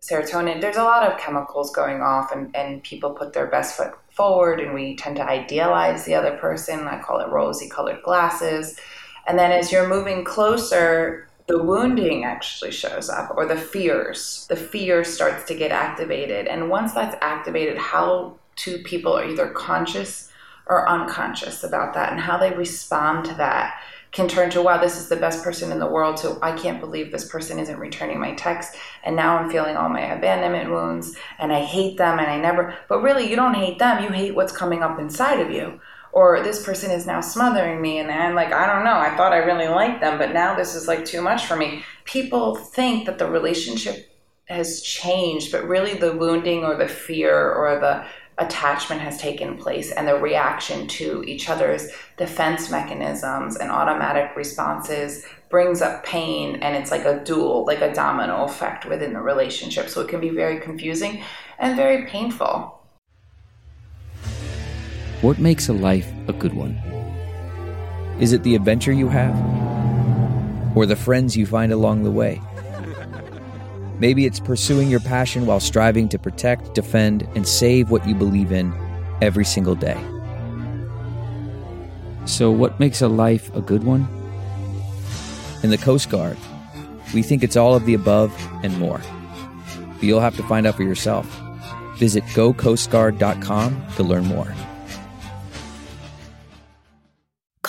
serotonin. There's a lot of chemicals going off, and, and people put their best foot forward, and we tend to idealize the other person. I call it rosy colored glasses. And then as you're moving closer, the wounding actually shows up, or the fears. The fear starts to get activated. And once that's activated, how two people are either conscious or unconscious about that and how they respond to that can turn to wow this is the best person in the world so i can't believe this person isn't returning my text and now i'm feeling all my abandonment wounds and i hate them and i never but really you don't hate them you hate what's coming up inside of you. Or this person is now smothering me and i'm like i don't know i thought i really liked them but now this is like too much for me. People think that the relationship has changed but really the wounding or the fear or the attachment has taken place and the reaction to each other's defense mechanisms and automatic responses brings up pain and it's like a dual like a domino effect within the relationship. So it can be very confusing and very painful. What makes a life a good one? Is it the adventure you have or the friends you find along the way Maybe it's pursuing your passion while striving to protect, defend, and save what you believe in every single day. So, what makes a life a good one? In the Coast Guard, we think it's all of the above and more. But you'll have to find out for yourself. Visit gocoastguard.com to learn more.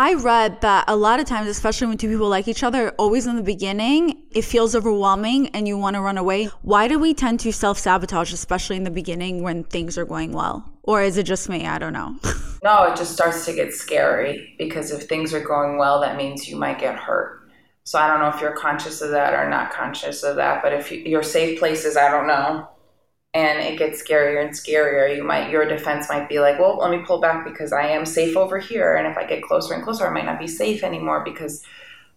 I read that a lot of times, especially when two people like each other, always in the beginning, it feels overwhelming and you want to run away. Why do we tend to self sabotage, especially in the beginning when things are going well? Or is it just me? I don't know. no, it just starts to get scary because if things are going well, that means you might get hurt. So I don't know if you're conscious of that or not conscious of that, but if you, your safe places, I don't know and it gets scarier and scarier. You might your defense might be like well let me pull back because i am safe over here and if i get closer and closer i might not be safe anymore because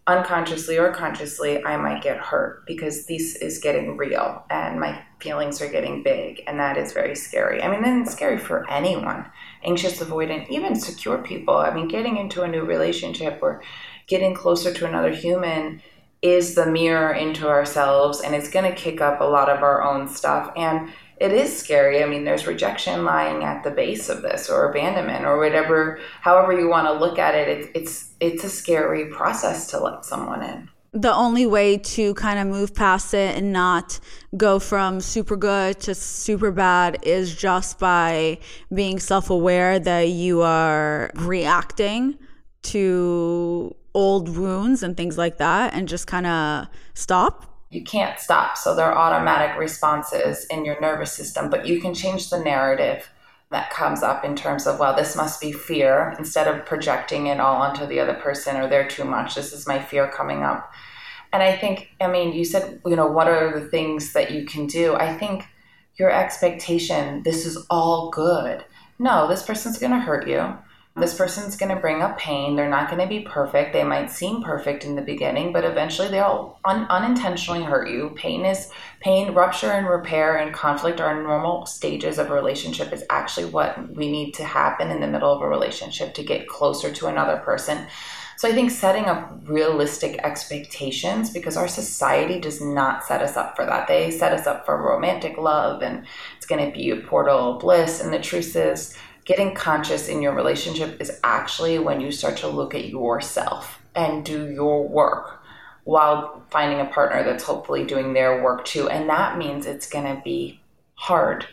unconsciously or consciously i might get hurt because this is getting real and my feelings are getting big and that is very scary. I mean it's scary for anyone anxious avoidant even secure people. I mean getting into a new relationship or getting closer to another human is the mirror into ourselves and it's going to kick up a lot of our own stuff. And it is scary. I mean, there's rejection lying at the base of this, or abandonment, or whatever. However you want to look at it, it's it's it's a scary process to let someone in. The only way to kind of move past it and not go from super good to super bad is just by being self aware that you are reacting to old wounds and things like that and just kind of stop you can't stop. So there are automatic responses in your nervous system, but you can change the narrative that comes up in terms of, well, this must be fear, instead of projecting it all onto the other person or they're too much. This is my fear coming up. And I think, I mean, you said, you know, what are the things that you can do? I think your expectation, this is all good. No, this person's going to hurt you. This person's going to bring up pain. They're not going to be perfect. They might seem perfect in the beginning, but eventually they'll un- unintentionally hurt you. Pain is pain, rupture and repair and conflict are normal stages of a relationship. Is actually what we need to happen in the middle of a relationship to get closer to another person. So I think setting up realistic expectations because our society does not set us up for that. They set us up for romantic love and it's going to be a portal of bliss. And the truth is, getting conscious in your relationship is actually when you start to look at yourself and do your work while finding a partner that's hopefully doing their work too. And that means it's going to be hard.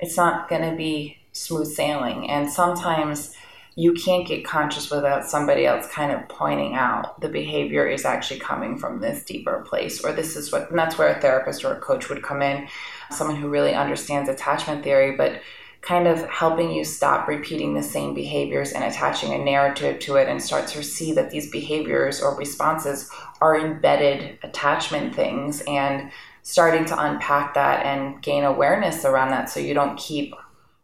It's not going to be smooth sailing. And sometimes you can't get conscious without somebody else kind of pointing out the behavior is actually coming from this deeper place, or this is what, and that's where a therapist or a coach would come in, someone who really understands attachment theory. But kind of helping you stop repeating the same behaviors and attaching a narrative to it and start to see that these behaviors or responses are embedded attachment things and starting to unpack that and gain awareness around that so you don't keep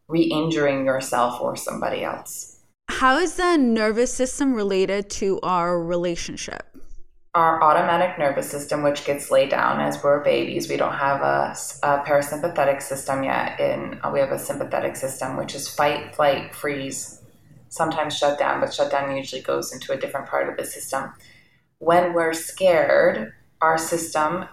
re injuring yourself or somebody else. How is the nervous system related to our relationship? Our automatic nervous system, which gets laid down as we're babies. We don't have a, a, parasympathetic system yet. In uh, we have a sympathetic system, which is fight, flight, freeze, sometimes shut down, but shut down usually goes into a different part of the system. When we're scared, our system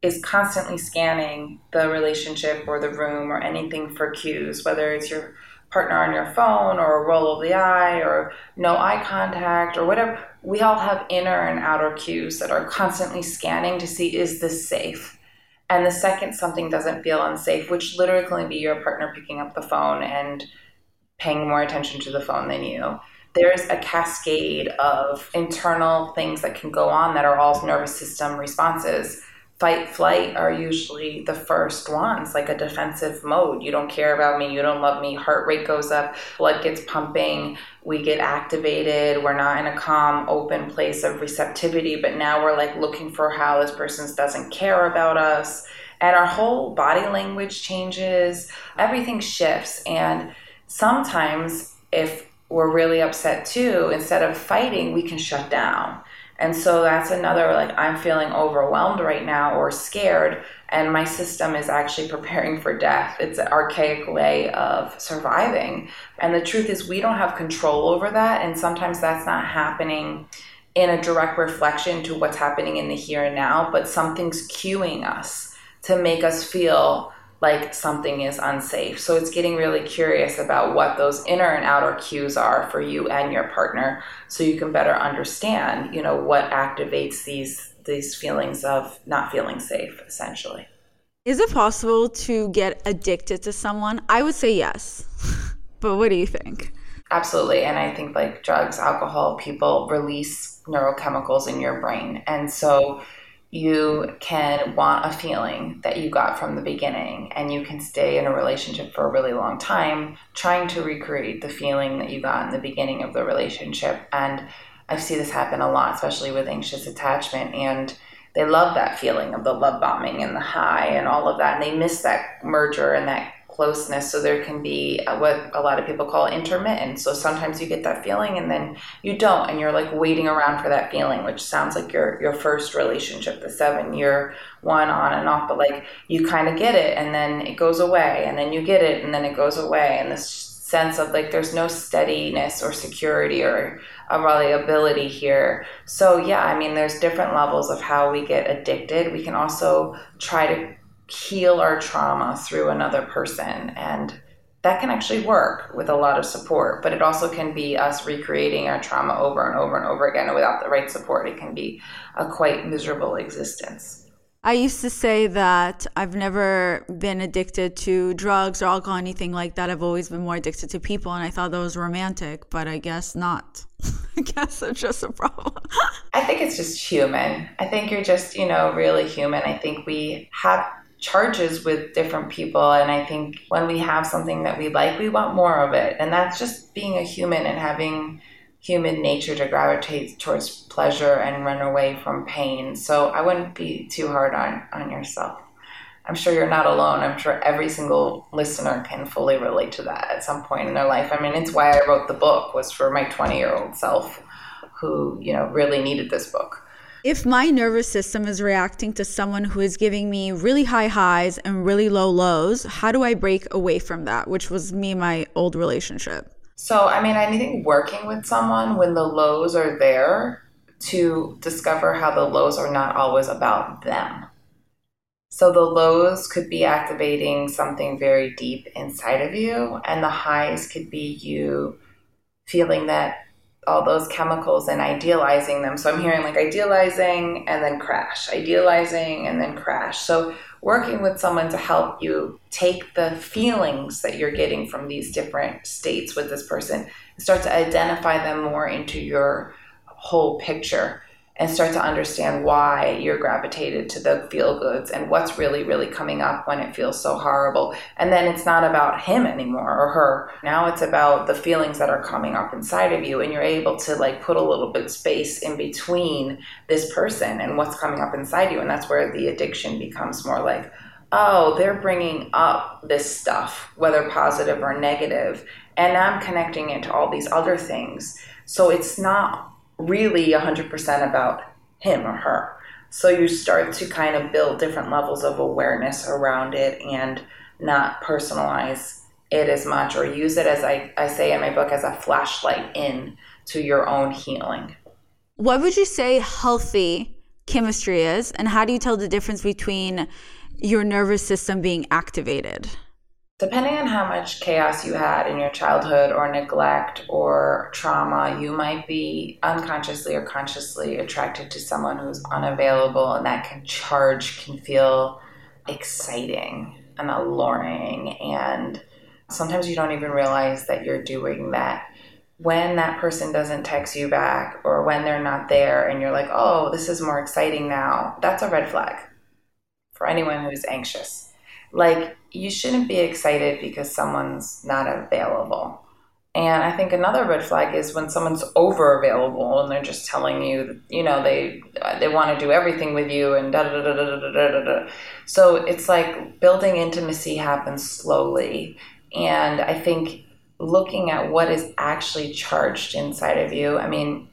is constantly scanning the relationship or the room or anything for cues, whether it's your partner on your phone or a roll of the eye or no eye contact or whatever. We all have inner and outer cues that are constantly scanning to see is this safe? And the second something doesn't feel unsafe, which literally can be your partner picking up the phone and paying more attention to the phone than you, there's a cascade of internal things that can go on that are all nervous system responses fight flight are usually the first ones like a defensive mode. You don't care about me you don't love me heart rate goes up blood gets pumping we get activated we're not in a calm open place of receptivity but now we're like looking for how this person doesn't care about us. And our whole body language changes everything shifts and sometimes if we're really upset too instead of fighting we can shut down and so that's another like I'm feeling overwhelmed right now or scared and my system is actually preparing for death. It's an archaic way of surviving. And the truth is we don't have control over that and sometimes that's not happening in a direct reflection to what's happening in the here and now, but something's cueing us to make us feel like something is unsafe. So it's getting really curious about what those inner and outer cues are for you and your partner so you can better understand, you know, what activates these these feelings of not feeling safe essentially. Is it possible to get addicted to someone? I would say yes. but what do you think? Absolutely. And I think like drugs, alcohol, people release neurochemicals in your brain. And so you can want a feeling that you got from the beginning and you can stay in a relationship for a really long time trying to recreate the feeling that you got in the beginning of the relationship. And i see this happen a lot especially with anxious attachment and they love that feeling of the love bombing and the high and all of that and they miss that merger and that closeness. So there can be uh, what a lot of people call intermittent. So sometimes you get that feeling and then you don't, and you're like waiting around for that feeling, which sounds like your your first relationship, the seven year one on and off. But like you kind of get it, and then it goes away, and then you get it, and then it goes away, and this sense of like there's no steadiness or security or a reliability here. So yeah, I mean there's different levels of how we get addicted. We can also try to heal our trauma through another person. And that can actually work with a lot of support, but it also can be us recreating our trauma over and over and over again. And without the right support, it can be a quite miserable existence. I used to say that I've never been addicted to drugs or alcohol, anything like that. I've always been more addicted to people, and I thought that was romantic, but I guess not. I guess it's just a problem. I think it's just human. I think you're just, you know, really human. I think we have charges with different people. And I think when we have something that we like, we want more of it. And that's just being a human and having human nature to gravitate towards pleasure and run away from pain. So I wouldn't be too hard on, on yourself. I'm sure you're not alone. I'm sure every single listener can fully relate to that at some point in their life. I mean, it's why I wrote the book was for my 20 year old self who, you know, really needed this book. If my nervous system is reacting to someone who is giving me really high highs and really low lows, how do I break away from that, which was me my old relationship? So, I mean, I think working with someone when the lows are there to discover how the lows are not always about them. So the lows could be activating something very deep inside of you, and the highs could be you feeling that all those chemicals and idealizing them. So I'm hearing like idealizing and then crash, idealizing and then crash. So working with someone to help you take the feelings that you're getting from these different states with this person start to identify them more into your whole picture and start to understand why you're gravitated to the feel goods and what's really, really coming up when it feels so horrible. And then it's not about him anymore or her. Now it's about the feelings that are coming up inside of you. And you're able to like put a little bit space in between this person and what's coming up inside you. And that's where the addiction becomes more like, oh, they're bringing up this stuff, whether positive or negative, and I'm connecting it to all these other things. So it's not really 100% about him or her. So you start to kind of build different levels of awareness around it and not personalize it as much or use it as I, I say in my book as a flashlight in to your own healing. What would you say healthy chemistry is and how do you tell the difference between your nervous system being activated? Depending on how much chaos you had in your childhood or neglect or trauma, you might be unconsciously or consciously attracted to someone who's unavailable, and that can charge, can feel exciting and alluring. And sometimes you don't even realize that you're doing that. When that person doesn't text you back or when they're not there, and you're like, oh, this is more exciting now, that's a red flag for anyone who's anxious like, you shouldn't be excited because someone's not available. And I think another red flag is when someone's over available and they're just telling you, you know, they they want to do everything with you and da da da da da da da da. So it's like building intimacy happens slowly, and I think looking at what is actually charged inside of you. I mean,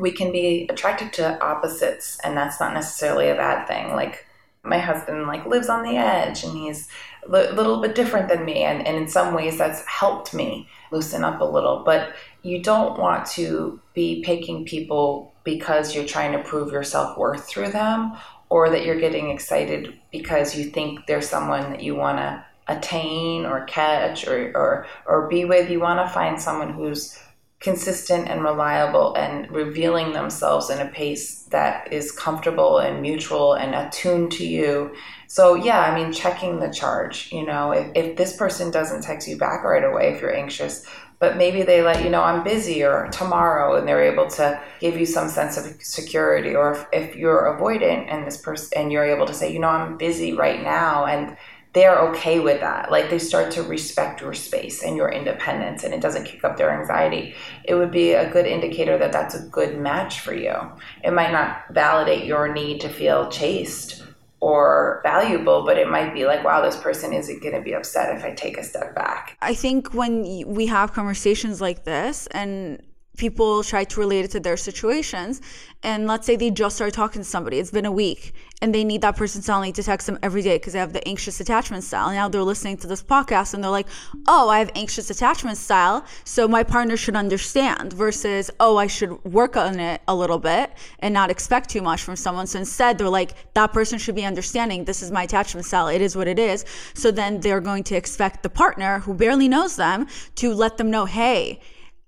we can be attracted to opposites, and that's not necessarily a bad thing. Like my husband like lives on the edge and he's a little bit different than me and, and in some ways that's helped me loosen up a little but you don't want to be picking people because you're trying to prove your self-worth through them or that you're getting excited because you think there's someone that you want to attain or catch or, or, or be with you want to find someone who's consistent and reliable and revealing themselves in a pace that is comfortable and mutual and attuned to you. So, yeah, I mean, checking the charge, you know, if, if this person doesn't text you back right away, if you're anxious, but maybe they let you know I'm busy or tomorrow and they're able to give you some sense of security or if, if you're avoidant and this person and you're able to say, you know, I'm busy right now and they're okay with that. Like they start to respect your space and your independence and it doesn't kick up their anxiety. It would be a good indicator that that's a good match for you. It might not validate your need to feel chased or valuable, but it might be like, wow, this person isn't going to be upset if I take a step back. I think when we have conversations like this and people try to relate it to their situations. And let's say they just started talking to somebody, it's been a week, and they need that person suddenly to text them every day because they have the anxious attachment style. Now they're listening to this podcast and they're like, oh, I have anxious attachment style, so my partner should understand, versus, oh, I should work on it a little bit and not expect too much from someone. So instead, they're like, that person should be understanding, this is my attachment style, it is what it is. So then they're going to expect the partner who barely knows them to let them know, hey,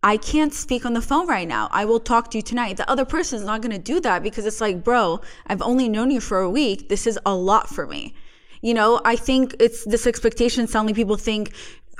I can't speak on the phone right now. I will talk to you tonight. The other person is not going to do that because it's like, bro, I've only known you for a week. This is a lot for me. You know, I think it's this expectation. Suddenly people think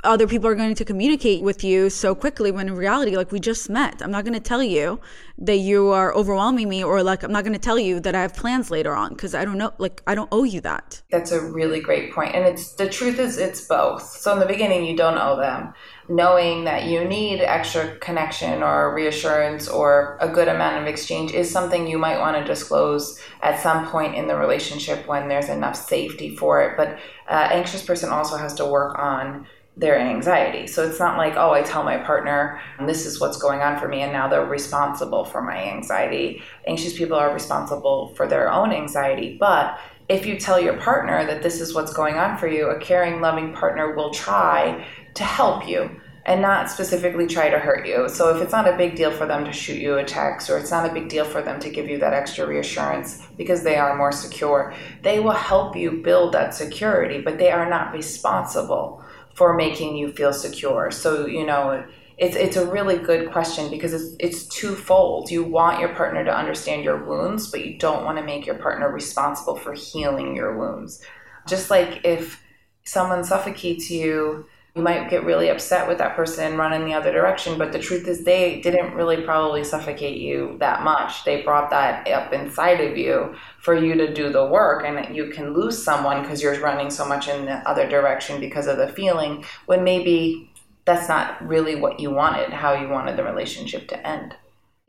other people are going to communicate with you so quickly when in reality like we just met. I'm not going to tell you that you are overwhelming me or like i'm not going to tell you that i have plans later on because i don't know like i don't owe you that. That's a really great point and it's the truth is it's both. So in the beginning you don't owe them. Knowing that you need extra connection or reassurance or a good amount of exchange is something you might want to disclose at some point in the relationship when there's enough safety for it but uh, anxious person also has to work on their anxiety. So it's not like, oh, I tell my partner, this is what's going on for me, and now they're responsible for my anxiety. Anxious people are responsible for their own anxiety. But if you tell your partner that this is what's going on for you, a caring, loving partner will try to help you and not specifically try to hurt you. So if it's not a big deal for them to shoot you a text or it's not a big deal for them to give you that extra reassurance because they are more secure, they will help you build that security, but they are not responsible for making you feel secure. So, you know, it's it's a really good question because it's it's twofold. You want your partner to understand your wounds, but you don't want to make your partner responsible for healing your wounds. Just like if someone suffocates you, you might get really upset with that person and run in the other direction, but the truth is they didn't really probably suffocate you that much. They brought that up inside of you for you to do the work and you can lose someone because you're running so much in the other direction because of the feeling when maybe that's not really what you wanted, how you wanted the relationship to end.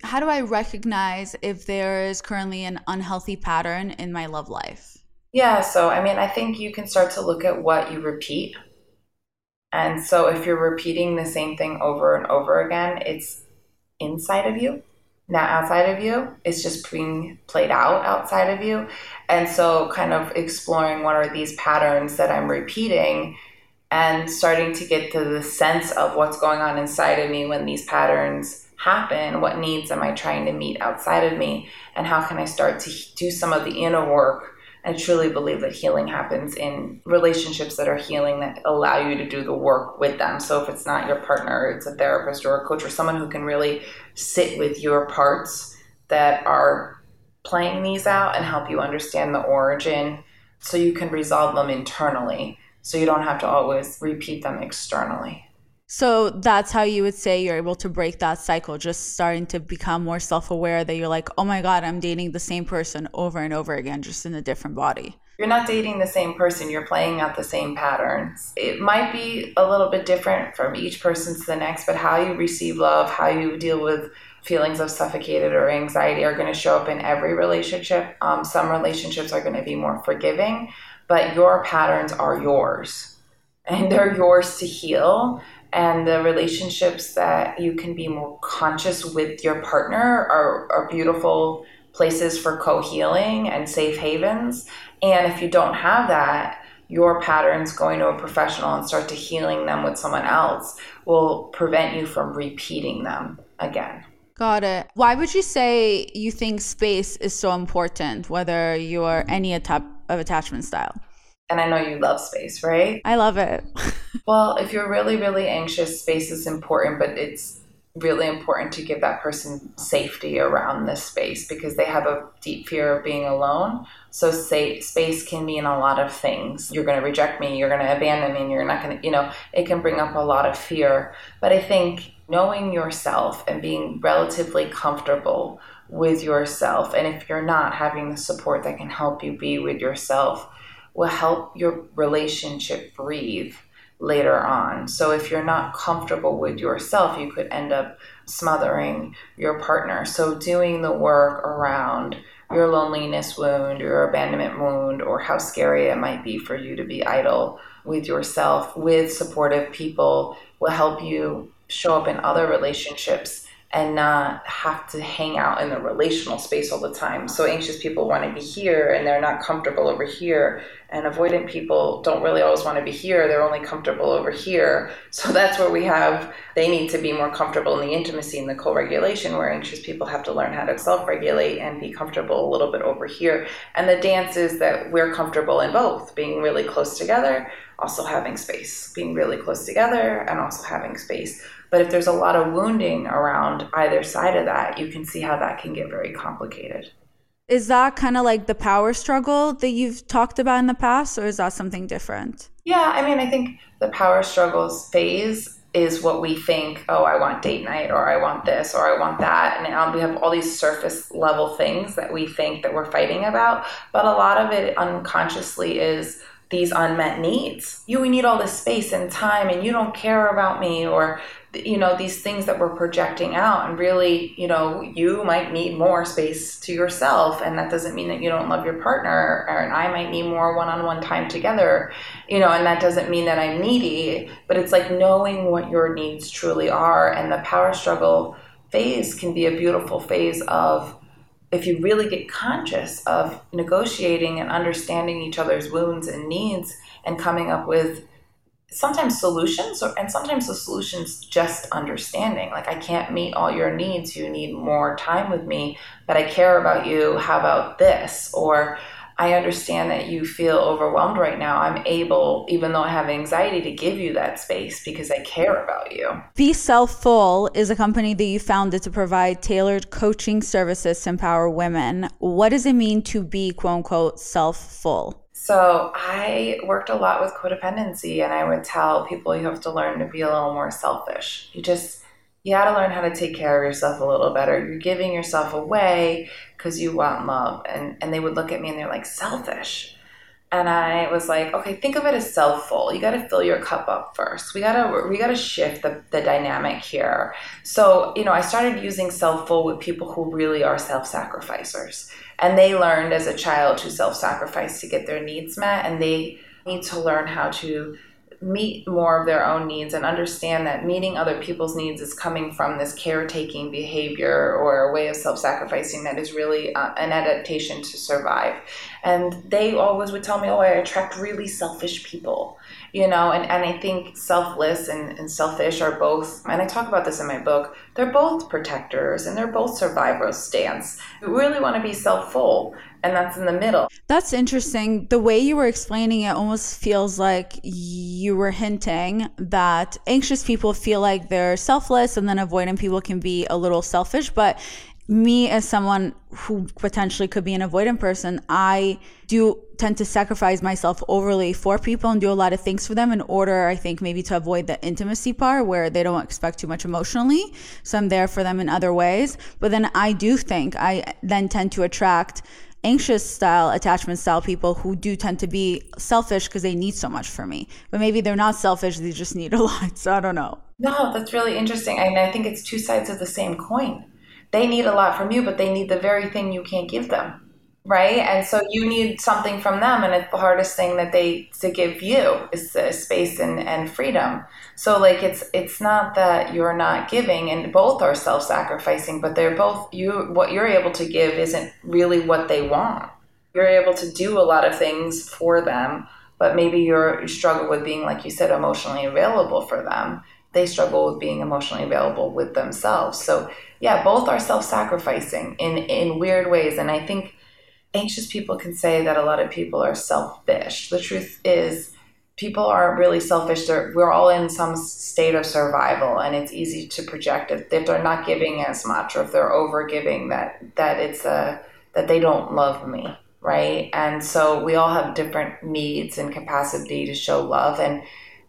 How do I recognize if there is currently an unhealthy pattern in my love life? Yeah, so I mean, I think you can start to look at what you repeat. And so if you're repeating the same thing over and over again, it's inside of you, not outside of you. It's just being played out outside of you. And so, kind of exploring what are these patterns that I'm repeating and starting to get to the sense of what's going on inside of me when these patterns happen. What needs am I trying to meet outside of me? And how can I start to do some of the inner work? I truly believe that healing happens in relationships that are healing that allow you to do the work with them. So if it's not your partner, it's a therapist or a coach or someone who can really sit with your parts that are playing these out and help you understand the origin so you can resolve them internally so you don't have to always repeat them externally. So that's how you would say you're able to break that cycle, just starting to become more self aware that you're like, oh my God, I'm dating the same person over and over again, just in a different body. You're not dating the same person, you're playing out the same patterns. It might be a little bit different from each person to the next, but how you receive love, how you deal with feelings of suffocated or anxiety are going to show up in every relationship. Um, some relationships are going to be more forgiving, but your patterns are yours and they're yours to heal. And the relationships that you can be more conscious with your partner are, are beautiful places for co healing and safe havens. And if you don't have that, your patterns going to a professional and start to healing them with someone else will prevent you from repeating them again. Got it. Why would you say you think space is so important, whether you're any type of attachment style? And I know you love space, right? I love it. well, if you're really, really anxious, space is important, but it's really important to give that person safety around this space because they have a deep fear of being alone. So, say, space can mean a lot of things. You're going to reject me, you're going to abandon me, and you're not going to, you know, it can bring up a lot of fear. But I think knowing yourself and being relatively comfortable with yourself, and if you're not having the support that can help you be with yourself, will help your relationship breathe later on. So if you're not comfortable with yourself, you could end up smothering your partner. So doing the work around your loneliness wound, your abandonment wound, or how scary it might be for you to be idle with yourself with supportive people will help you show up in other relationships and not have to hang out in the relational space all the time. So anxious people want to be here and they're not comfortable over here. And avoidant people don't really always want to be here. They're only comfortable over here. So that's where we have, they need to be more comfortable in the intimacy and the co regulation, where anxious people have to learn how to self regulate and be comfortable a little bit over here. And the dance is that we're comfortable in both, being really close together, also having space, being really close together, and also having space. But if there's a lot of wounding around either side of that, you can see how that can get very complicated. Is that kind of like the power struggle that you've talked about in the past, or is that something different? Yeah, I mean, I think the power struggles phase is what we think, oh, I want date night, or I want this, or I want that. And now we have all these surface level things that we think that we're fighting about. But a lot of it unconsciously is these unmet needs. You we need all this space and time, and you don't care about me, or you know these things that we're projecting out and really you know you might need more space to yourself. And that doesn't mean that you don't love your partner or, and i might need more one-on-one time together you know and that doesn't mean that i'm needy but it's like knowing what your needs truly are. And the power struggle phase can be a beautiful phase of if you really get conscious of negotiating and understanding each other's wounds and needs and coming up with sometimes solutions or, and sometimes the solutions just understanding. Like i can't meet all your needs. You need more time with me but i care about you. How about this? Or i understand that you feel overwhelmed right now. I'm able even though i have anxiety to give you that space because i care about you. Be self full is a company that you founded to provide tailored coaching services to empower women. What does it mean to be quote unquote self full so I worked a lot with codependency, and I would tell people you have to learn to be a little more selfish. You just you got to learn how to take care of yourself a little better. You're giving yourself away because you want love, and and they would look at me and they're like selfish. And I was like, okay, think of it as self full. You got to fill your cup up first. We gotta we gotta shift the, the dynamic here. So you know, I started using self full with people who really are self sacrificers and they learned as a child to self sacrifice to get their needs met, and they need to learn how to meet more of their own needs and understand that meeting other people's needs is coming from this caretaking behavior or a way of self sacrificing that is really uh, an adaptation to survive. And they always would tell me, Oh, I attract really selfish people you know and, and i think selfless and, and selfish are both and i talk about this in my book they're both protectors and they're both survivor's stance. We really want to be self-full and that's in the middle. That's interesting. The way you were explaining it almost feels like you were hinting that anxious people feel like they're selfless and then avoidant people can be a little selfish but me as someone who potentially could be an avoidant person, I do tend to sacrifice myself overly for people and do a lot of things for them in order, I think, maybe to avoid the intimacy part where they don't expect too much emotionally. So I'm there for them in other ways. But then I do think I then tend to attract anxious style attachment style people who do tend to be selfish because they need so much for me. But maybe they're not selfish they just need a lot. So i don't know. No that's really interesting. And i think it's two sides of the same coin they need a lot from you, but they need the very thing you can't give them. Right. And so you need something from them. And it's the hardest thing that they to give you is the space and, and freedom. So like it's it's not that you're not giving and both are self sacrificing, but they're both you what you're able to give isn't really what they want. You're able to do a lot of things for them, but maybe you're you struggle with being, like you said, emotionally available for them they struggle with being emotionally available with themselves. So, yeah, both are self sacrificing in, in weird ways. And I think anxious people can say that a lot of people are selfish. The truth is, people aren't really selfish. They're, we're all in some state of survival, and it's easy to project if, if they're not giving as much or if they're over giving that, that it's a, that they don't love me. Right. And so we all have different needs and capacity to show love. And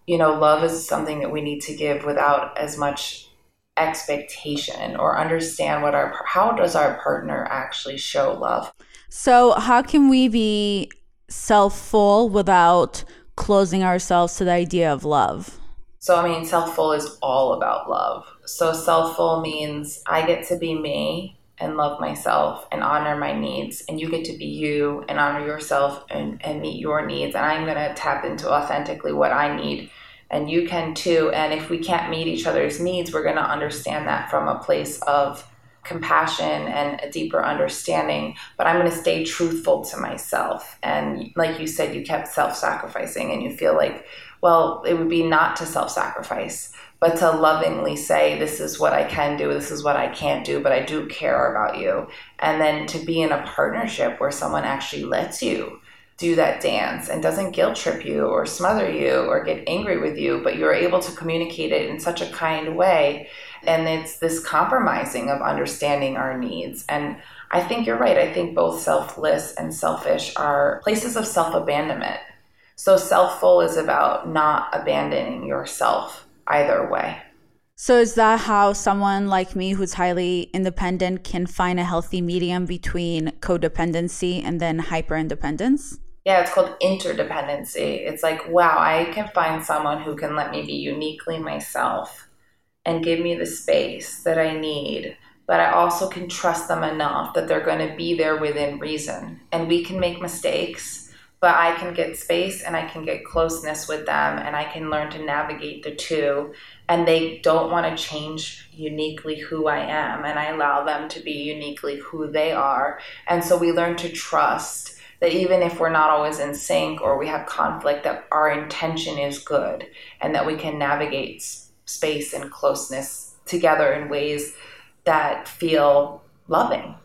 you know, love is something that we need to give without as much expectation or understand what our how does our partner actually show love. So, how can we be self-full without closing ourselves to the idea of love? So, I mean, self-full is all about love. So, self-full means I get to be me and love myself and honor my needs. And you get to be you and honor yourself and, and meet your needs. And i'm going to tap into authentically what i need. And you can too. And if we can't meet each other's needs we're going to understand that from a place of compassion and a deeper understanding. But i'm going to stay truthful to myself. And like you said you kept self-sacrificing and you feel like well it would be not to self-sacrifice but to lovingly say, this is what I can do, this is what I can't do, but I do care about you. And then to be in a partnership where someone actually lets you do that dance and doesn't guilt trip you or smother you or get angry with you, but you're able to communicate it in such a kind way And it's this compromising of understanding our needs. And I think you're right. I think both selfless and selfish are places of self abandonment. So, selfful is about not abandoning yourself either way. So, is that how someone like me who's highly independent can find a healthy medium between codependency and then hyper independence? Yeah, it's called interdependency. It's like, wow, I can find someone who can let me be uniquely myself and give me the space that I need. But I also can trust them enough that they're going to be there within reason. And we can make mistakes, but I can get space and I can get closeness with them and I can learn to navigate the two. And they don't want to change uniquely who I am. And I allow them to be uniquely who they are. And so we learn to trust that even if we're not always in sync or we have conflict, that our intention is good and that we can navigate space and closeness together in ways that feel loving.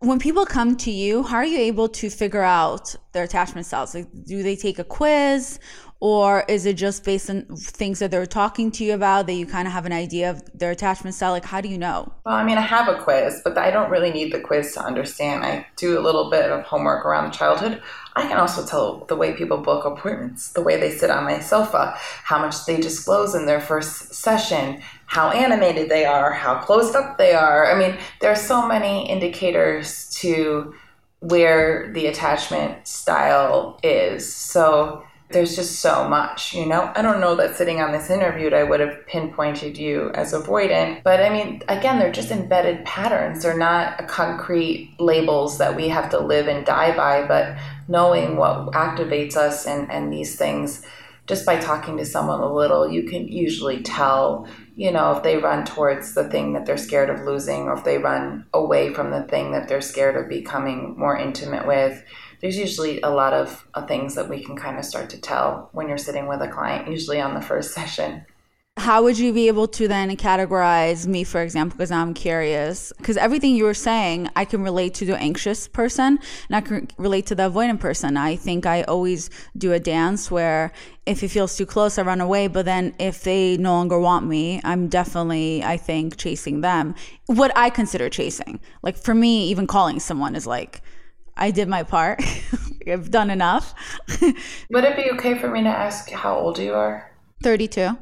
When people come to you, how are you able to figure out their attachment styles? Like, do they take a quiz or is it just based on things that they're talking to you about that you kind of have an idea of their attachment style? Like how do you know? Well i mean i have a quiz but i don't really need the quiz to understand. I do a little bit of homework around the childhood. I can also tell the way people book appointments the way they sit on my sofa how much they disclose in their first session how animated they are how closed up they are i mean there are so many indicators to where the attachment style is so there's just so much, you know? I don't know that sitting on this interview, I would have pinpointed you as avoidant. But I mean, again, they're just embedded patterns. They're not concrete labels that we have to live and die by, but knowing what activates us and, and these things, just by talking to someone a little, you can usually tell, you know, if they run towards the thing that they're scared of losing or if they run away from the thing that they're scared of becoming more intimate with there's usually a lot of uh, things that we can kind of start to tell when you're sitting with a client, usually on the first session. How would you be able to then categorize me, for example, because I'm curious? Because everything you were saying, I can relate to the anxious person and I can relate to the avoidant person. I think I always do a dance where if it feels too close, I run away. But then if they no longer want me, I'm definitely, I think, chasing them. What I consider chasing. Like for me, even calling someone is like, I did my part. I've done enough. Would it be okay for me to ask how old you are? 32.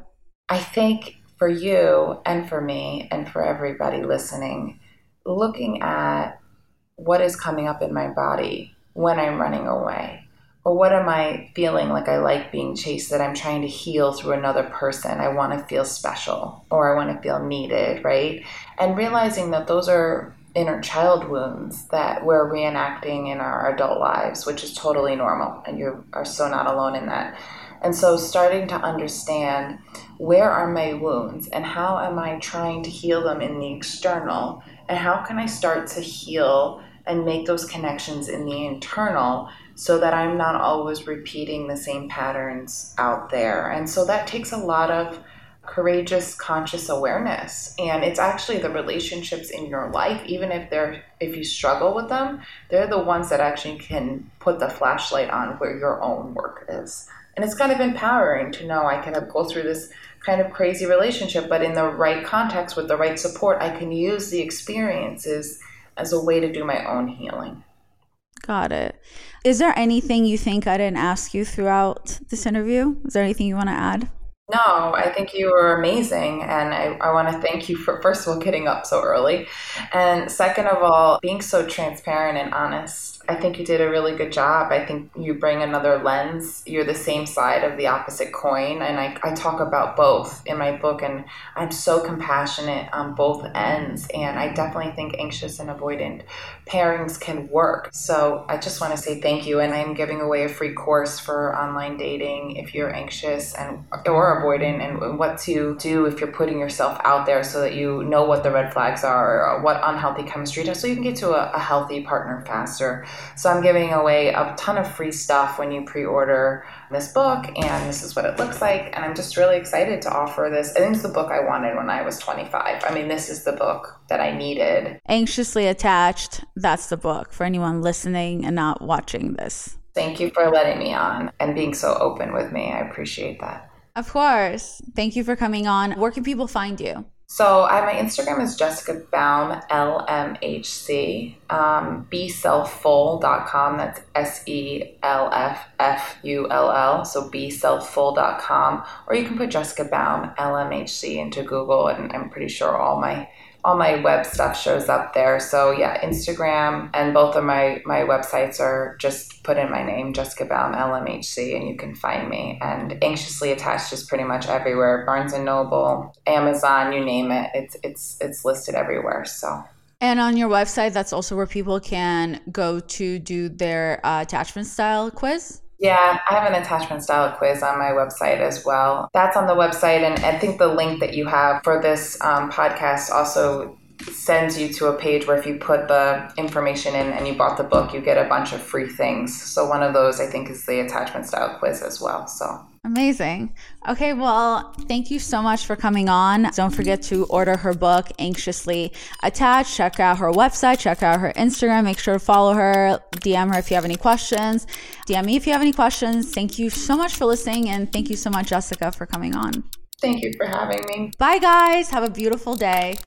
I think for you and for me and for everybody listening, looking at what is coming up in my body when I'm running away, or what am I feeling like I like being chased that I'm trying to heal through another person? I want to feel special or I want to feel needed, right? And realizing that those are inner child wounds that we're reenacting in our adult lives, which is totally normal, and you are so not alone in that. And so, starting to understand where are my wounds and how am I trying to heal them in the external, and how can I start to heal and make those connections in the internal so that I'm not always repeating the same patterns out there. And so, that takes a lot of courageous conscious awareness. And it's actually the relationships in your life even if they're if you struggle with them they're the ones that actually can put the flashlight on where your own work is and it's kind of empowering to know i can go through this kind of crazy relationship but in the right context with the right support i can use the experiences as a way to do my own healing got it is there anything you think i didn't ask you throughout this interview is there anything you want to add no, I think you were amazing. And I, I want to thank you for, first of all, getting up so early. And second of all, being so transparent and honest I think you did a really good job. I think you bring another lens. You're the same side of the opposite coin. And I, I talk about both in my book, and I'm so compassionate on both ends. And I definitely think anxious and avoidant pairings can work. So I just want to say thank you. And I'm giving away a free course for online dating if you're anxious and or avoidant, and what to do if you're putting yourself out there so that you know what the red flags are, or what unhealthy chemistry does, so you can get to a, a healthy partner faster. So I'm giving away a ton of free stuff when you pre-order this book, and this is what it looks like. And I'm just really excited to offer this. I think it's the book I wanted when I was 25. I mean, this is the book that I needed. Anxiously Attached, that's the book for anyone listening and not watching this. Thank you for letting me on and being so open with me. I appreciate that. Of course. Thank you for coming on. Where can people find you? So I, my Instagram is Jessica Baum, LMHC, um, beselffull.com. That's S-E-L-F-F-U-L-L. So beselffull.com. Or you can put Jessica Baum, LMHC into Google and I'm pretty sure all my all my web stuff shows up there. So yeah, Instagram and both of my my websites are just put in my name, Jessica Baum LMHC, and you can find me. And anxiously attached is pretty much everywhere. Barnes and Noble, Amazon, you name it. It's it's it's listed everywhere. So. And on your website, that's also where people can go to do their uh, attachment style quiz. Yeah, I have an attachment style quiz on my website as well. That's on the website, and I think the link that you have for this um, podcast also sends you to a page where if you put the information in and you bought the book, you get a bunch of free things. So one of those I think is the attachment style quiz as well. So Amazing. Okay, well, thank you so much for coming on. Don't forget to order her book, Anxiously Attached. Check out her website, check out her Instagram. Make sure to follow her, DM her if you have any questions. DM me if you have any questions. Thank you so much for listening, and thank you so much, Jessica, for coming on. Thank you for having me. Bye, guys. Have a beautiful day.